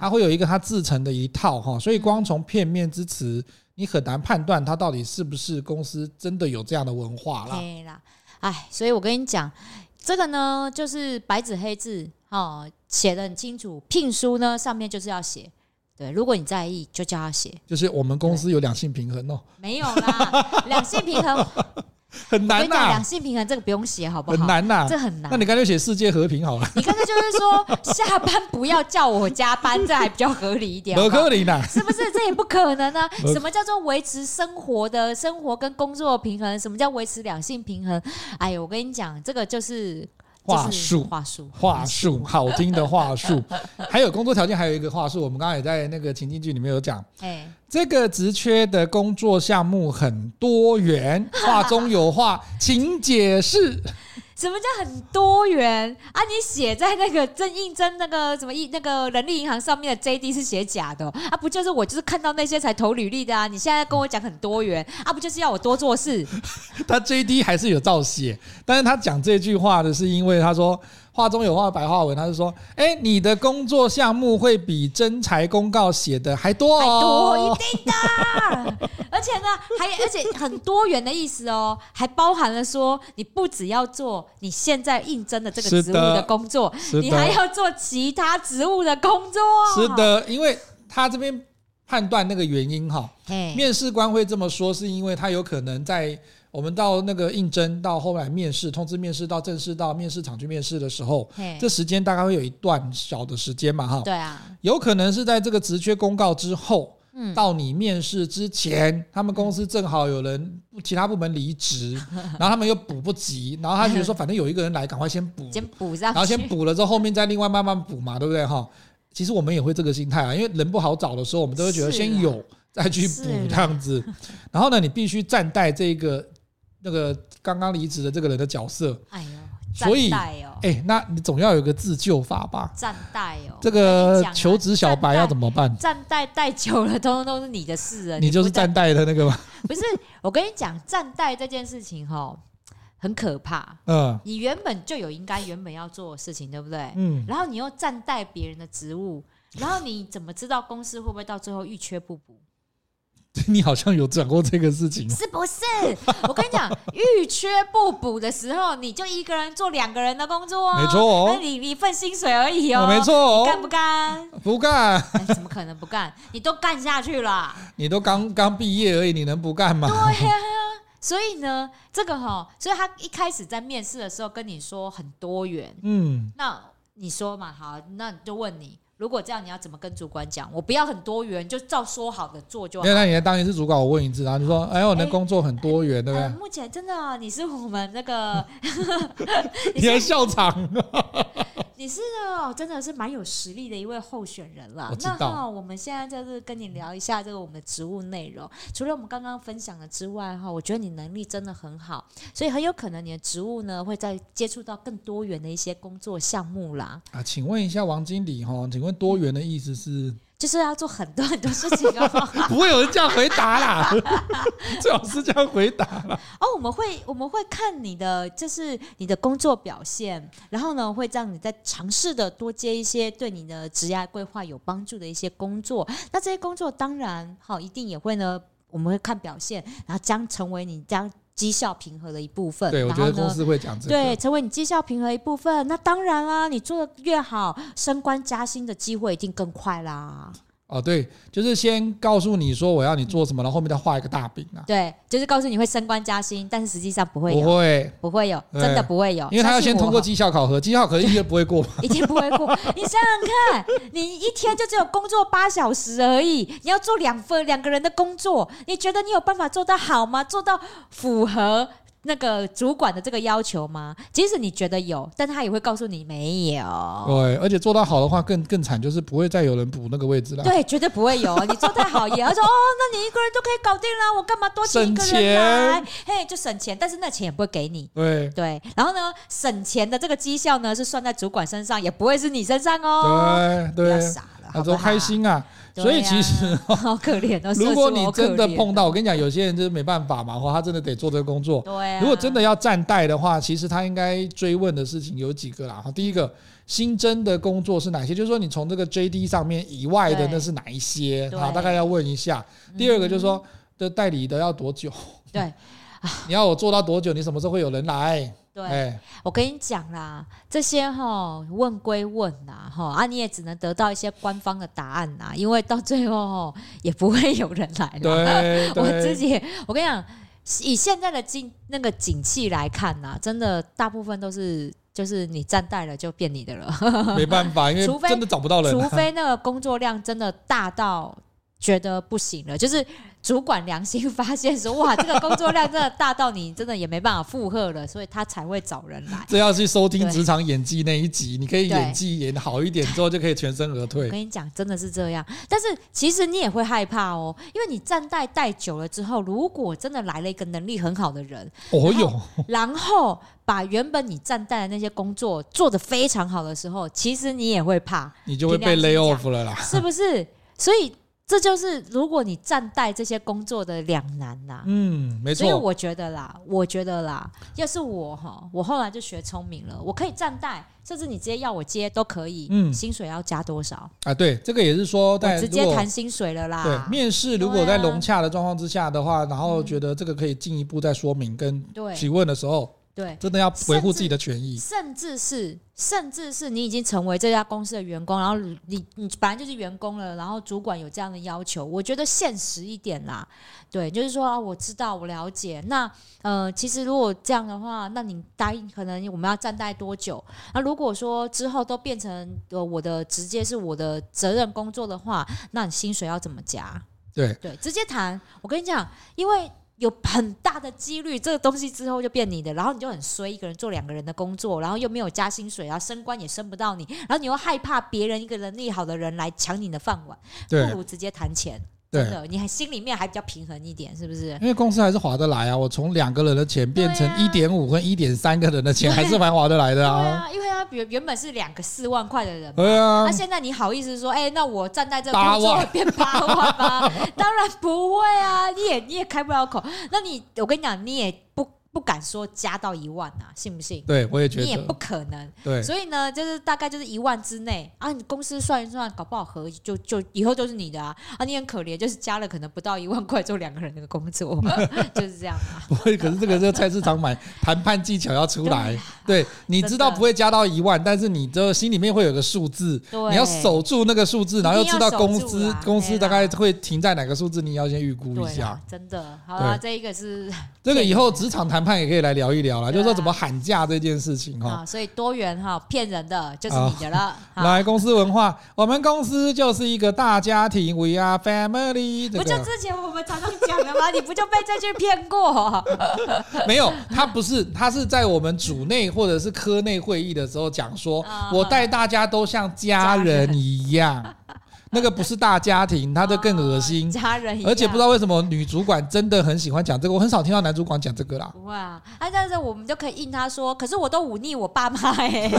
他会有一个他自成的一套哈，所以光从片面之词，你很难判断他到底是不是公司真的有这样的文化啦。对啦，哎，所以我跟你讲，这个呢，就是白纸黑字，哈，写的很清楚，聘书呢上面就是要写。对，如果你在意，就叫他写。就是我们公司有两性平衡哦。没有啦，两性平衡 很难呐。两性平衡这个不用写，好不好？很难呐，这很难。那你干脆写世界和平好了。你干脆就是说 下班不要叫我加班，这还比较合理一点。不合理呢？是不是？这也不可能呢。什么叫做维持生活的生活跟工作的平衡？什么叫维持两性平衡？哎呦，我跟你讲，这个就是。话术，话术，话术，好听的话术，还有工作条件，还有一个话术。我们刚刚也在那个情境剧里面有讲，哎，这个职缺的工作项目很多元，话中有话，请解释。什么叫很多元啊？你写在那个正应征那个什么一那个人力银行上面的 JD 是写假的啊？不就是我就是看到那些才投履历的啊？你现在跟我讲很多元啊？不就是要我多做事？他 JD 还是有照写，但是他讲这句话的是因为他说。话中有话，白话文，他是说，哎，你的工作项目会比征才公告写的还多哦，多一定的，而且呢，还而且很多元的意思哦，还包含了说，你不只要做你现在应征的这个职务的工作，你还要做其他职务的工作。是的，因为他这边判断那个原因哈，面试官会这么说，是因为他有可能在。我们到那个应征，到后来面试，通知面试，到正式到面试场去面试的时候，这时间大概会有一段小的时间嘛，哈。对啊。有可能是在这个职缺公告之后，嗯，到你面试之前，他们公司正好有人其他部门离职，然后他们又补不及，然后他觉得说，反正有一个人来，赶快先补，先补上，然后先补了之后，后面再另外慢慢补嘛，对不对哈？其实我们也会这个心态啊，因为人不好找的时候，我们都会觉得先有再去补这样子。然后呢，你必须站在这个。那个刚刚离职的这个人的角色，哎呦，所以哎，那你总要有个自救法吧？站代哦，这个求职小白要怎么办？站代带久了，通通都是你的事啊！你就是站代的那个吗？不是，我跟你讲，站代这件事情哈，很可怕。嗯，你原本就有应该原本要做的事情，对不对？嗯，然后你又站代别人的职务，然后你怎么知道公司会不会到最后欲缺不补？你好像有讲过这个事情，是不是？我跟你讲，遇缺不补的时候，你就一个人做两个人的工作，没错哦。那你一份薪水而已哦，没错哦。干不干？不干。怎么可能不干？你都干下去了。你都刚刚毕业而已，你能不干吗？对呀。所以呢，这个哈，所以他一开始在面试的时候跟你说很多元，嗯，那你说嘛，好，那就问你。如果这样，你要怎么跟主管讲？我不要很多元，就照说好的做就好。那你当一次主管，我问一次，然后你说：“哎，我的工作很多元，对不对？”呃、目前真的、哦，你是我们那个，你的校长。你是 哦，真的是蛮有实力的一位候选人了。我知道。那我们现在就是跟你聊一下这个我们的职务内容。除了我们刚刚分享的之外，哈，我觉得你能力真的很好，所以很有可能你的职务呢会在接触到更多元的一些工作项目啦。啊，请问一下王经理哈，请问多元的意思是？就是要做很多很多事情哦，不会有人这样回答啦，最好是这样回答啦。哦，我们会我们会看你的就是你的工作表现，然后呢会让你再尝试的多接一些对你的职业规划有帮助的一些工作。那这些工作当然好，一定也会呢。我们会看表现，然后将成为你将绩效平和的一部分。对，我觉得公司会讲这个。对，成为你绩效平和一部分。那当然啦，你做的越好，升官加薪的机会一定更快啦。哦，对，就是先告诉你说我要你做什么，然后后面再画一个大饼啊。对，就是告诉你会升官加薪，但是实际上不会有，不会，不会有，真的不会有，因为他要先通过绩效考核，绩效考核一定不会过，一定不会过。你想想看，你一天就只有工作八小时而已，你要做两份两个人的工作，你觉得你有办法做到好吗？做到符合？那个主管的这个要求吗？即使你觉得有，但他也会告诉你没有。对，而且做到好的话更更惨，就是不会再有人补那个位置了。对，绝对不会有。你做太好也要说哦，那你一个人都可以搞定了，我干嘛多请一个人来？嘿，就省钱，但是那钱也不会给你。对对，然后呢，省钱的这个绩效呢是算在主管身上，也不会是你身上哦。对对，不要傻了，他说开心啊。所以其实 好可怜哦。如果你真的碰到，我跟你讲，有些人就是没办法嘛，或他真的得做这个工作。对。如果真的要暂代的话，其实他应该追问的事情有几个啦。哈，第一个，新增的工作是哪些？就是说你从这个 JD 上面以外的那是哪一些？好，大概要问一下。第二个就是说，的代理的要多久？对。你要我做到多久？你什么时候会有人来？对，欸、我跟你讲啦，这些哈问归问呐，哈啊你也只能得到一些官方的答案呐，因为到最后也不会有人来了。我自己，我跟你讲，以现在的景那个景气来看呐，真的大部分都是就是你站代了就变你的了，没办法，因为 真的找不到人，除非那个工作量真的大到觉得不行了，就是。主管良心发现说：“哇，这个工作量真的大到你真的也没办法负荷了，所以他才会找人来。”这要去收听职场演技那一集，你可以演技演好一点之后就可以全身而退。我跟你讲，真的是这样。但是其实你也会害怕哦，因为你站代带久了之后，如果真的来了一个能力很好的人，哦哟，然后把原本你站代的那些工作做得非常好的时候，其实你也会怕，你就会被 lay off 了啦，是不是？所以。这就是如果你暂代这些工作的两难呐。嗯，没错。所以我觉得啦，我觉得啦，要是我哈，我后来就学聪明了，我可以暂代，甚至你直接要我接都可以。嗯，薪水要加多少？啊，对，这个也是说，我直接谈薪水了啦。对，面试如果在融洽的状况之下的话，然后觉得这个可以进一步再说明跟提问的时候。对，真的要维护自己的权益，甚至是甚至是你已经成为这家公司的员工，然后你你本来就是员工了，然后主管有这样的要求，我觉得现实一点啦，对，就是说啊，我知道，我了解。那呃，其实如果这样的话，那你答应可能我们要站待多久？那如果说之后都变成呃我的直接是我的责任工作的话，那你薪水要怎么加？对对，直接谈。我跟你讲，因为。有很大的几率，这个东西之后就变你的，然后你就很衰，一个人做两个人的工作，然后又没有加薪水，然后升官也升不到你，然后你又害怕别人一个能力好的人来抢你的饭碗，不如直接谈钱。真的，你还心里面还比较平衡一点，是不是？因为公司还是划得来啊，我从两个人的钱变成一点五跟一点三个人的钱，还是蛮划得来的啊。对啊，因为他原原本是两个四万块的人，对啊，那现在你好意思说，哎，那我站在这个工作会变八万吗？当然不会啊，你也你也开不了口。那你，我跟你讲，你也不。不敢说加到一万啊，信不信？对，我也觉得你也不可能。对，所以呢，就是大概就是一万之内啊。你公司算一算，搞不好合就就以后就是你的啊。啊，你很可怜，就是加了可能不到一万块就两个人那个工作，就是这样啊。不会，可是这个这个菜市场买谈判技巧要出来。对，你知道不会加到一万，但是你的心里面会有个数字，你要守住那个数字，然后又知道公司公司大概会停在哪个数字，你要先预估一下。真的，好了，这一个是这个以后职场 谈。判也可以来聊一聊啦，就是说怎么喊价这件事情哈。所以多元哈，骗人的就是你的了。来，公司文化，我们公司就是一个大家庭，We are family。不就之前我们常常讲的吗？你不就被这句骗过？没有，他不是，他是在我们组内或者是科内会议的时候讲说，我带大家都像家人一样。那个不是大家庭，他的更恶心。家人，而且不知道为什么女主管真的很喜欢讲这个，我很少听到男主管讲这个啦。不会啊，那这样子我们就可以应他说，可是我都忤逆我爸妈哎，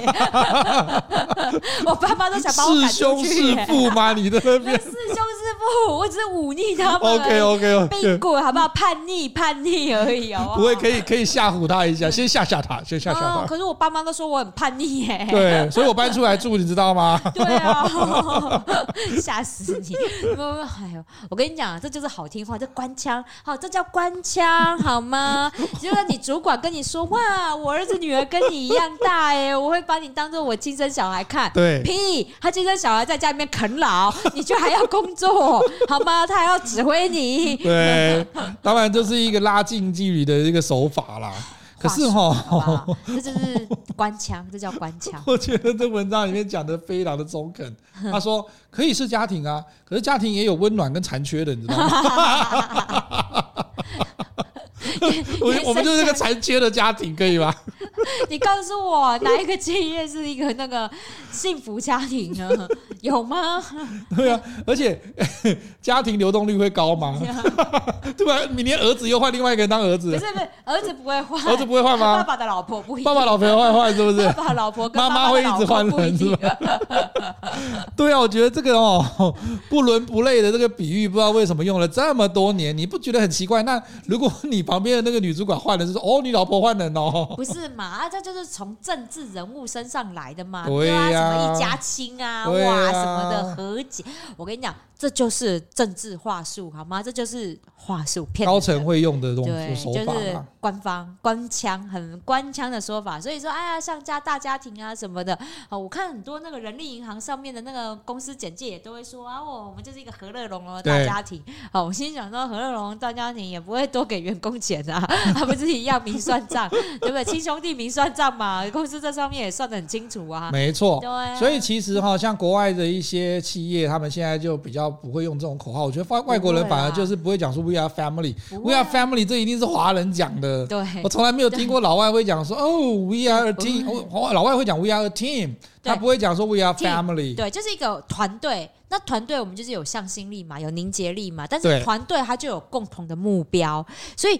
我爸妈都想把我赶出去。是兄是父吗？你的那边 是兄是父有，我只是忤逆他们。OK OK OK，好不好？叛逆叛逆而已哦。不会，可以可以吓唬他一下，先吓吓他，先吓吓他。可是我爸妈都说我很叛逆耶。对，所以我搬出来住，你知道吗？对啊，吓死你！哎呦，我跟你讲，这就是好听话，这官腔，好，这叫官腔，好吗？就是你主管跟你说，哇，我儿子女儿跟你一样大哎，我会把你当做我亲生小孩看。对，屁，他亲生小孩在家里面啃老，你就还要工作，好吗？他还要指挥你。对，当然这是一个拉近距离的一个手法啦。可是哈，这就是官腔，这叫官腔。我觉得这文章里面讲的非常的中肯。他说可以是家庭啊，可是家庭也有温暖跟残缺的，你知道吗？我我们就是一个残缺的家庭，可以吗？你告诉我哪一个企业是一个那个幸福家庭呢？有吗？对啊，而且家庭流动率会高吗？对吧？明年儿子又换另外一个人当儿子？不是不是，儿子不会换，儿子不会换吗？爸爸的老婆不会，爸爸老婆会换是不是？爸爸老婆妈妈会一直换人是吧？对啊，我觉得这个哦不伦不类的这个比喻，不知道为什么用了这么多年，你不觉得很奇怪？那如果你旁边的那个女主管换了，就说哦，你老婆换人哦？不是嘛？啊，这就是从政治人物身上来的嘛？对啊，什么一家亲啊，哇，什么的和解。我跟你讲。这就是政治话术，好吗？这就是话术，骗高层会用的东西手法，就是官方官腔，很官腔的说法。所以说，哎呀，像家大家庭啊什么的，哦，我看很多那个人力银行上面的那个公司简介也都会说啊，我我们就是一个和乐融融的大家庭。好，我心想说，和乐融融大家庭也不会多给员工钱啊，他们自己一样明算账，对不对？亲兄弟明算账嘛，公司这上面也算得很清楚啊。没错，对。所以其实哈，像国外的一些企业，他们现在就比较。不会用这种口号，我觉得外外国人反而就是不会讲说 “We are family”，“We are family” 这一定是华人讲的。对，我从来没有听过老外会讲说“ 哦，We are a team”。老外会讲 “We are a team”，他不会讲说 “We are family”。对，就是一个团队。那团队我们就是有向心力嘛，有凝结力嘛。但是团队它就有共同的目标，所以。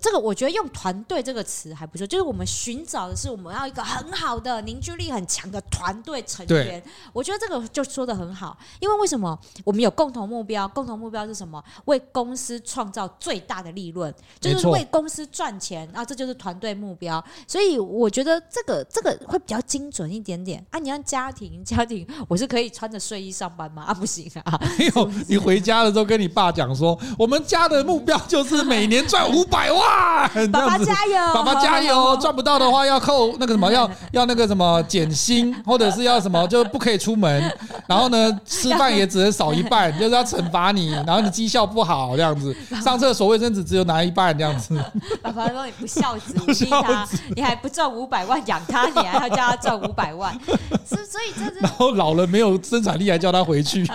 这个我觉得用“团队”这个词还不错，就是我们寻找的是我们要一个很好的凝聚力很强的团队成员。我觉得这个就说的很好，因为为什么我们有共同目标？共同目标是什么？为公司创造最大的利润，就是为公司赚钱啊！这就是团队目标。所以我觉得这个这个会比较精准一点点啊！你像家庭家庭，我是可以穿着睡衣上班吗？啊，不行啊！没有，你回家的时候跟你爸讲说，我们家的目标就是每年赚五百万。哇！爸爸加油！爸爸加油！赚不到的话要扣那个什么，要要那个什么减薪，或者是要什么 就不可以出门。然后呢，吃饭也只能少一半，就是要惩罚你。然后你绩效不好这样子，上厕所卫生纸只有拿一半这样子。爸爸说你不孝子，不孝子，你还不赚五百万养他，你还要叫他赚五百万，所所以这是。然后老了没有生产力，还叫他回去。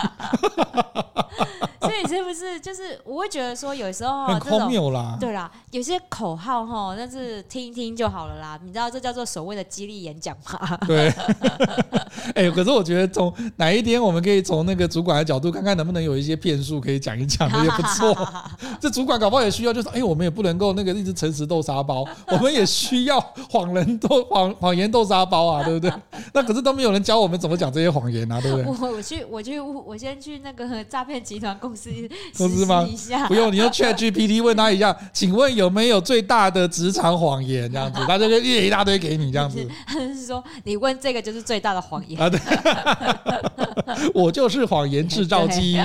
所以是不是就是我会觉得说，有时候很荒谬啦，对啦，有些口号哈，但是听一听就好了啦。你知道这叫做所谓的激励演讲吗？对。哎、欸，可是我觉得从哪一天我们可以从那个主管的角度看看能不能有一些骗术可以讲一讲，也不错。这主管搞不好也需要，就是哎、欸，我们也不能够那个一直诚实豆沙包，我们也需要谎人豆谎谎言豆沙包啊，对不对？那可是都没有人教我们怎么讲这些谎言啊，对不对？我我去我去我先去那个诈骗集团公司 公司吗？不用，你用 ChatGPT 问他一下，请问有没有最大的职场谎言？这样子，他就列一大堆给你，这样子。他是说，你问这个就是最大的谎言啊？对，我就是谎言制造机。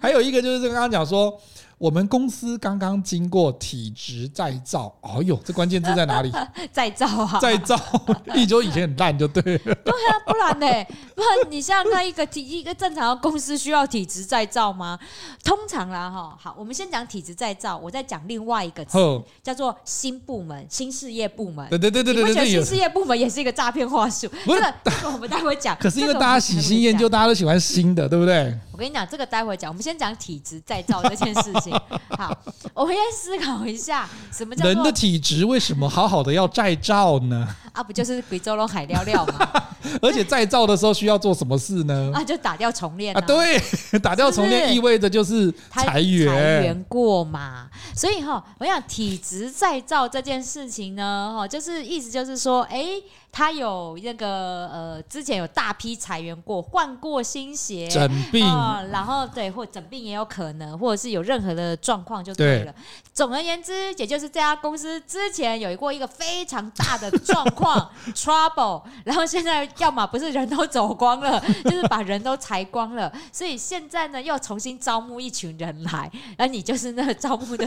还有一个就是刚刚讲说。我们公司刚刚经过体质再造，哦呦，这关键字在哪里？再造啊！再造，一周以前很烂就对了。对啊，不然呢？不然你像那一个体一个正常的公司需要体质再造吗？通常啦，哈，好，我们先讲体质再造，我再讲另外一个词，叫做新部门、新事业部门。对对对对对，你不觉得新事业部门也是一个诈骗话术？不是，这个我们待会讲。可是因为大家喜新厌旧，大家都喜欢新的，对不对？我跟你讲，这个待会讲。我们先讲体质再造这件事情。好，我们先思考一下，什么叫人的体质？为什么好好的要再造呢？啊，不就是贵州龙海料料吗？而且再造的时候需要做什么事呢？啊，就打掉重练啊。啊，对，打掉重练意味着就是裁员，裁员过嘛。所以哈，我想体质再造这件事情呢，哈，就是意思就是说，哎。他有那个呃，之前有大批裁员过，换过新鞋，整病，哦，然后对，或整病也有可能，或者是有任何的状况就对了。对总而言之，也就是这家公司之前有过一个非常大的状况 trouble，然后现在要么不是人都走光了，就是把人都裁光了，所以现在呢又重新招募一群人来，而你就是那个招募的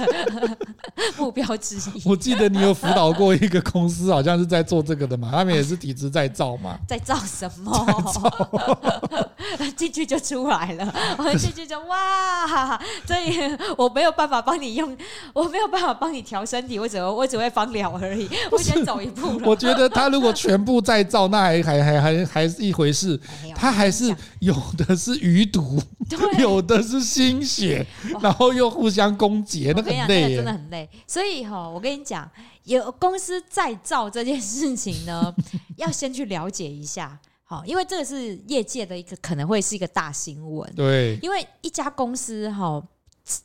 目标之一。我记得你有辅导过一个公司，好像是在做这个的嘛，他们也是体制在造嘛，在造什么？进去就出来了，我进去就哇，所以我没有办法帮你用。我没有办法帮你调身体，我只会我只会放疗而已。我先走一步。我觉得他如果全部再造，那还还还还还是一回事。他还是有的是余毒，有的是心血，然后又互相攻击，那很累，真的很累。所以哈，我跟你讲，有公司再造这件事情呢，要先去了解一下。好，因为这个是业界的一个可能会是一个大新闻。对，因为一家公司哈。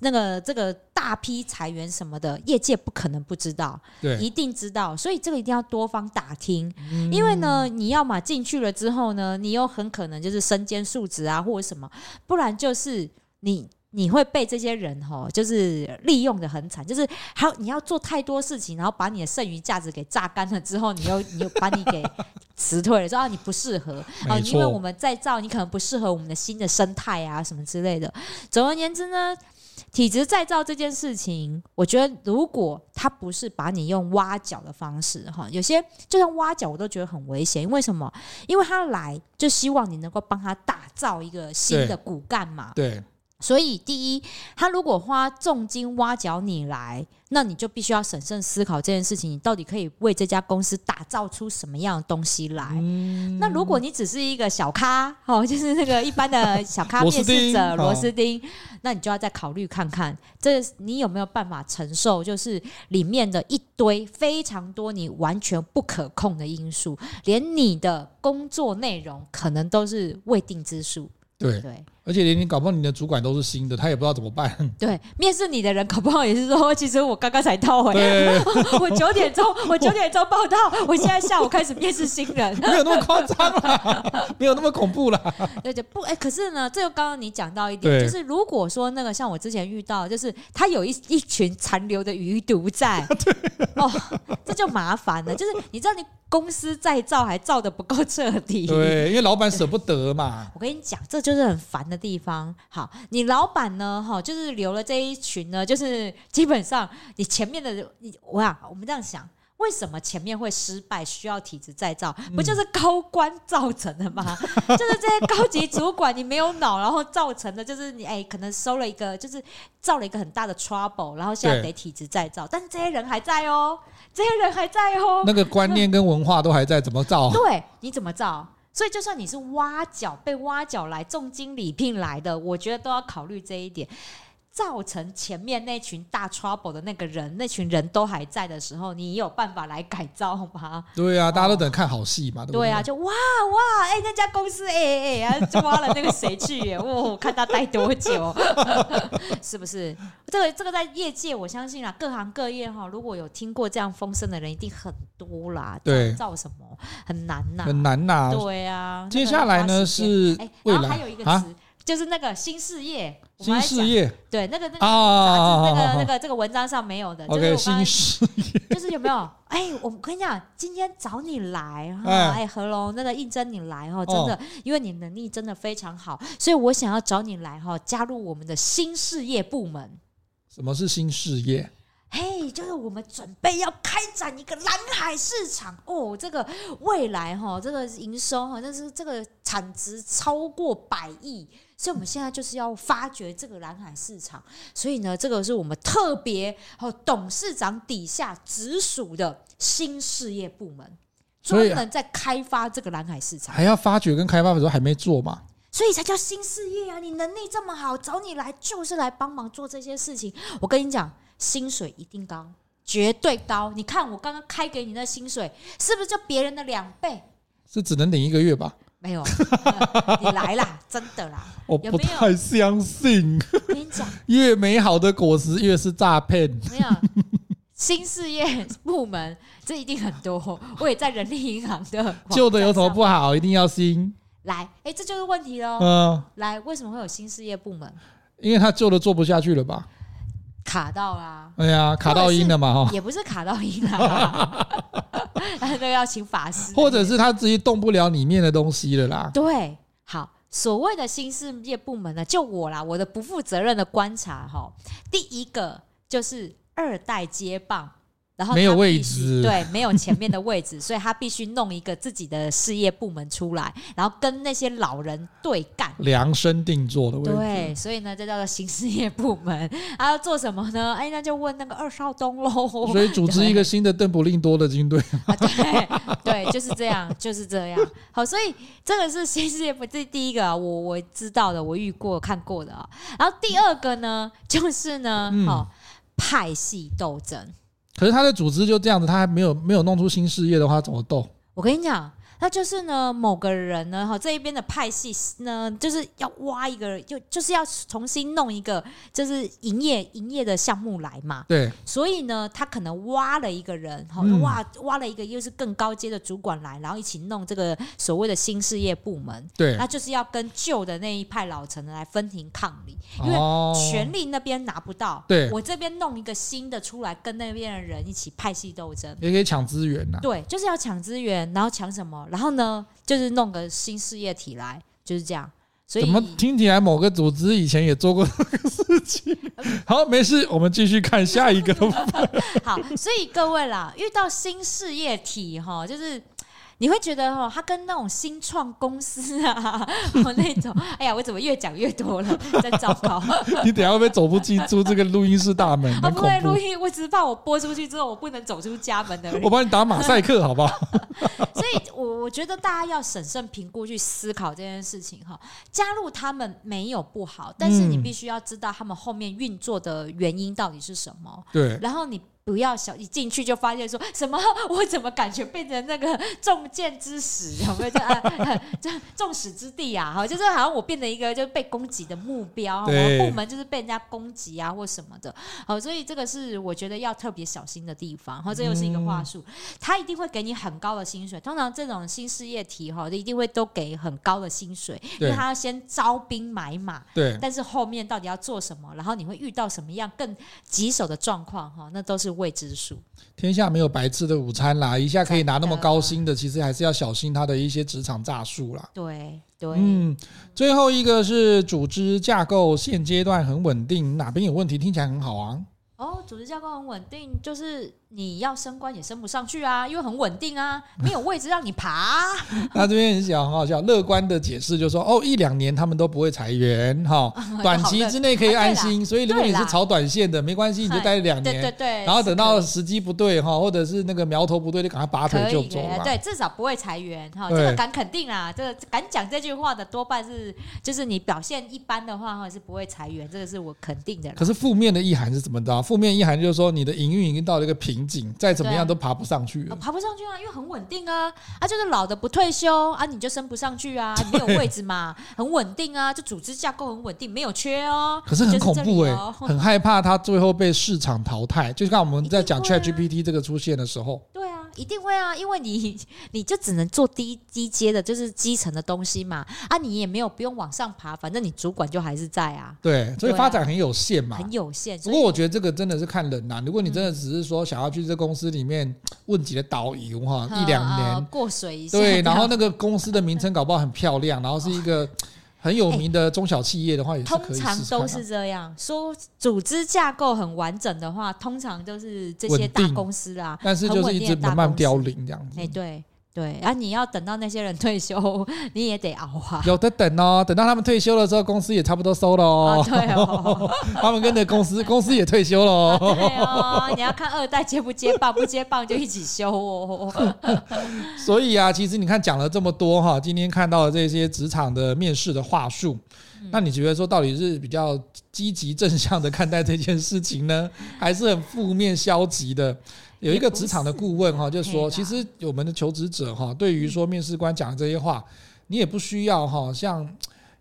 那个这个大批裁员什么的，业界不可能不知道，对，一定知道，所以这个一定要多方打听，嗯、因为呢，你要嘛进去了之后呢，你又很可能就是身兼数职啊，或者什么，不然就是你你会被这些人哈，就是利用的很惨，就是还有你要做太多事情，然后把你的剩余价值给榨干了之后，你又 你又把你给辞退了，说啊你不适合。啊，因为我们再造，你可能不适合我们的新的生态啊什么之类的。总而言之呢。体质再造这件事情，我觉得如果他不是把你用挖角的方式，哈，有些就像挖角，我都觉得很危险。因为什么？因为他来就希望你能够帮他打造一个新的骨干嘛。对。对所以，第一，他如果花重金挖角你来，那你就必须要审慎思考这件事情，你到底可以为这家公司打造出什么样的东西来？嗯、那如果你只是一个小咖，哦，就是那个一般的小咖面试者螺丝钉，那你就要再考虑看看，这你有没有办法承受？就是里面的一堆非常多你完全不可控的因素，连你的工作内容可能都是未定之数。对对。而且连你搞不好你的主管都是新的，他也不知道怎么办。对，面试你的人搞不好也是说，其实我刚刚才到回来，我九点钟，我九点钟报到，我现在下午开始面试新人，没有那么夸张啦，没有那么恐怖啦。对对不，哎，可是呢，这个刚刚你讲到一点，就是如果说那个像我之前遇到，就是他有一一群残留的余毒在，哦，这就麻烦了。就是你知道，你公司再造还造的不够彻底，对，因为老板舍不得嘛。我跟你讲，这就是很烦的。的地方好，你老板呢？哈，就是留了这一群呢，就是基本上你前面的你，我啊，我们这样想，为什么前面会失败？需要体质再造，不就是高官造成的吗？嗯、就是这些高级主管你没有脑，然后造成的，就是你哎，可能收了一个，就是造了一个很大的 trouble，然后现在得体质再造，但是这些人还在哦，这些人还在哦，那个观念跟文化都还在，怎么造？对，你怎么造？所以，就算你是挖角被挖角来重金礼聘来的，我觉得都要考虑这一点。造成前面那群大 trouble 的那个人，那群人都还在的时候，你有办法来改造吗？对啊，大家都等看好戏嘛。对，对啊，就哇哇，哎、欸，那家公司，哎、哎、哎，就挖了那个谁去？哇，我 看他待多久，是不是？这个这个在业界，我相信啊，各行各业哈，如果有听过这样风声的人，一定很多啦。对，造什么很难呐，很难呐。对啊。接下来呢是，哎，然后还有一个词。啊就是那个新事业，新事业，对，那个那个杂志，那个那个这个文章上没有的，就是新事业，就是有没有？哎，我跟你讲，今天找你来哈，哎，何龙，那个应征你来哈，真的，因为你能力真的非常好，所以我想要找你来哈，加入我们的新事业部门。什么是新事业？嘿，就是我们准备要开展一个蓝海市场哦，这个未来哈，这个营收哈，但是这个产值超过百亿。所以我们现在就是要发掘这个蓝海市场，所以呢，这个是我们特别和董事长底下直属的新事业部门，专门在开发这个蓝海市场。还要发掘跟开发的时候还没做嘛？所以才叫新事业啊！你能力这么好，找你来就是来帮忙做这些事情。我跟你讲，薪水一定高，绝对高。你看我刚刚开给你的薪水，是不是就别人的两倍？是只能领一个月吧？没有，你来啦，真的啦，我不太相信。我跟你讲，越美好的果实越是诈骗。没有，新事业部门这一定很多。我也在人力银行的，旧的有什么不好？一定要新。来，哎，这就是问题喽。嗯，来，为什么会有新事业部门？因为他旧的做不下去了吧？卡到啦！哎呀，卡到音了嘛哈？也不是卡到音了，那个要请法师。或者是他自己动不了里面的东西了啦。对，好，所谓的新事业部门呢，就我啦，我的不负责任的观察哈，第一个就是二代接棒。然后没有位置，对，没有前面的位置，所以他必须弄一个自己的事业部门出来，然后跟那些老人对干，量身定做的位置。对，所以呢，这叫做新事业部门。他要做什么呢？哎，那就问那个二少东喽。所以组织一个新的邓布利多的军队。对对，就是这样，就是这样。好，所以这个是新事业部门，这第一个啊，我我知道的，我遇过看过的啊。然后第二个呢，就是呢，好、嗯、派系斗争。可是他的组织就这样子，他还没有没有弄出新事业的话，怎么斗？我跟你讲。那就是呢，某个人呢，哈，这一边的派系呢，就是要挖一个，就就是要重新弄一个，就是营业营业的项目来嘛。对。所以呢，他可能挖了一个人，哈，挖挖了一个又是更高阶的主管来，然后一起弄这个所谓的新事业部门。对。那就是要跟旧的那一派老臣来分庭抗礼，因为权力那边拿不到。对。我这边弄一个新的出来，跟那边的人一起派系斗争，也可以抢资源呐。对，就是要抢资源，然后抢什么？然后呢，就是弄个新事业体来，就是这样。所以怎么听起来某个组织以前也做过这个事情？好，没事，我们继续看下一个。好，所以各位啦，遇到新事业体哈，就是。你会觉得哦，他跟那种新创公司啊，我 那种，哎呀，我怎么越讲越多了，真糟糕！你等下会不会走不进出这个录音室大门？啊，不会录音，我只是怕我播出去之后，我不能走出家门的。我帮你打马赛克，好不好？所以我我觉得大家要审慎评估去思考这件事情哈。加入他们没有不好，但是你必须要知道他们后面运作的原因到底是什么。对，然后你。不要小一进去就发现说什么，我怎么感觉变成那个中箭之矢，有没有？这啊？这众矢之的啊，哈，就是好像我变成一个就被攻击的目标，对。我部门就是被人家攻击啊或什么的，好，所以这个是我觉得要特别小心的地方，哈，这又是一个话术，他一定会给你很高的薪水，通常这种新事业体哈，一定会都给很高的薪水，因为他要先招兵买马，对，但是后面到底要做什么，然后你会遇到什么样更棘手的状况，哈，那都是。未知数，天下没有白吃的午餐啦！一下可以拿那么高薪的，其实还是要小心他的一些职场诈术啦。对对，嗯，最后一个是组织架构，现阶段很稳定，哪边有问题？听起来很好啊。哦，组织架构很稳定，就是。你要升官也升不上去啊，因为很稳定啊，没有位置让你爬、啊。那这边很小很好笑，乐观的解释就是说，哦，一两年他们都不会裁员，哈，短期之内可以安心。所以如果你是炒短线的，没关系，你就待两年，对对对。然后等到时机不对哈，或者是那个苗头不对，就赶快拔腿就走了。对，至少不会裁员哈，这个敢肯定啊，这个敢讲这句话的多半是就是你表现一般的话，哈，是不会裁员，这个是我肯定的。可是负面的意涵是怎么的？负面意涵就是说你的营运已经到了一个瓶颈，再怎么样都爬不上去，爬不上去啊，因为很稳定啊，啊，就是老的不退休啊，你就升不上去啊，没有位置嘛，很稳定啊，就组织架构很稳定，没有缺哦。可是很恐怖哎，很害怕他最后被市场淘汰，就像我们在讲 ChatGPT 这个出现的时候。对啊，一定会啊，因为你 你就只能做低低阶的，就是基层的东西嘛，啊，你也没有不用往上爬，反正你主管就还是在啊。对，所以发展很有限嘛，很有限。不过我觉得这个真的是看人呐，如果你真的只是说想要去这公司里面。面问几个导游哈，一两年过水一下，对，然后那个公司的名称搞不好很漂亮，然后是一个很有名的中小企业的话，也是可以。通常都是这样说，组织架构很完整的话，通常都是这些大公司啊，但是就是一直慢慢凋零这样子。哎，对。对，然后你要等到那些人退休，你也得熬啊。有的等哦，等到他们退休了之后，公司也差不多收了哦。对哦，他们跟着公司，公司也退休了哦。对哦，你要看二代接不接棒，不接棒就一起休哦。所以啊，其实你看讲了这么多哈，今天看到的这些职场的面试的话术，那你觉得说到底是比较积极正向的看待这件事情呢，还是很负面消极的？有一个职场的顾问哈，就说其实我们的求职者哈，对于说面试官讲的这些话，你也不需要哈，像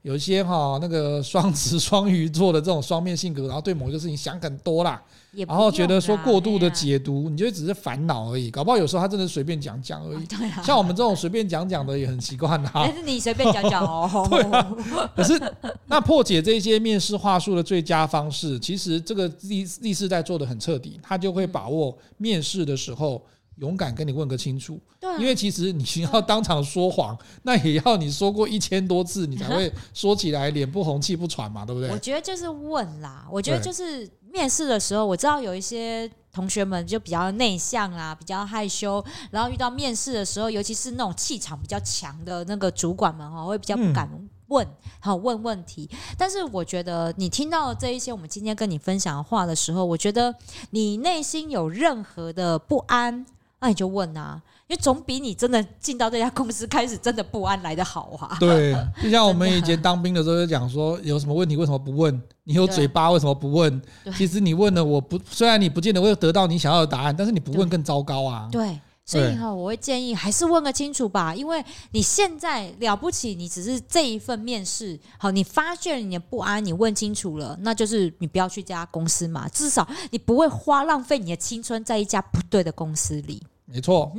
有一些哈那个双子、双鱼座的这种双面性格，然后对某一个事情想很多啦，然后觉得说过度的解读，你就只是烦恼而已。搞不好有时候他真的随便讲讲而已。像我们这种随便讲讲的也很习惯啦。但是你随便讲讲哦。对啊。可是那破解这些面试话术的最佳方式，其实这个历历世代做的很彻底，他就会把握面试的时候。勇敢跟你问个清楚，对，因为其实你需要当场说谎，那也要你说过一千多次，你才会说起来脸不红气不喘嘛，对不对？我觉得就是问啦，我觉得就是面试的时候，我知道有一些同学们就比较内向啦，比较害羞，然后遇到面试的时候，尤其是那种气场比较强的那个主管们哈，会比较不敢问，好问问题。但是我觉得你听到这一些我们今天跟你分享的话的时候，我觉得你内心有任何的不安。那你就问啊，因为总比你真的进到这家公司开始真的不安来的好啊。对，就像我们以前当兵的时候就讲说，有什么问题为什么不问？你有嘴巴为什么不问？其实你问了，我不虽然你不见得会得到你想要的答案，但是你不问更糟糕啊。对。所以哈，我会建议还是问个清楚吧，因为你现在了不起，你只是这一份面试，好，你发现你的不安，你问清楚了，那就是你不要去这家公司嘛，至少你不会花浪费你的青春在一家不对的公司里。没错，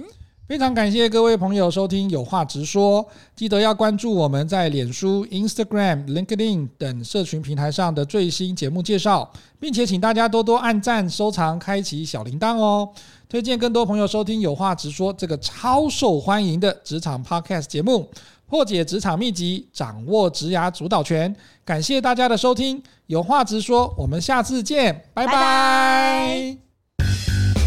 非常感谢各位朋友收听《有话直说》，记得要关注我们在脸书、Instagram、LinkedIn 等社群平台上的最新节目介绍，并且请大家多多按赞、收藏、开启小铃铛哦。推荐更多朋友收听《有话直说》这个超受欢迎的职场 Podcast 节目，破解职场秘籍，掌握职涯主导权。感谢大家的收听，《有话直说》，我们下次见，拜拜。拜拜。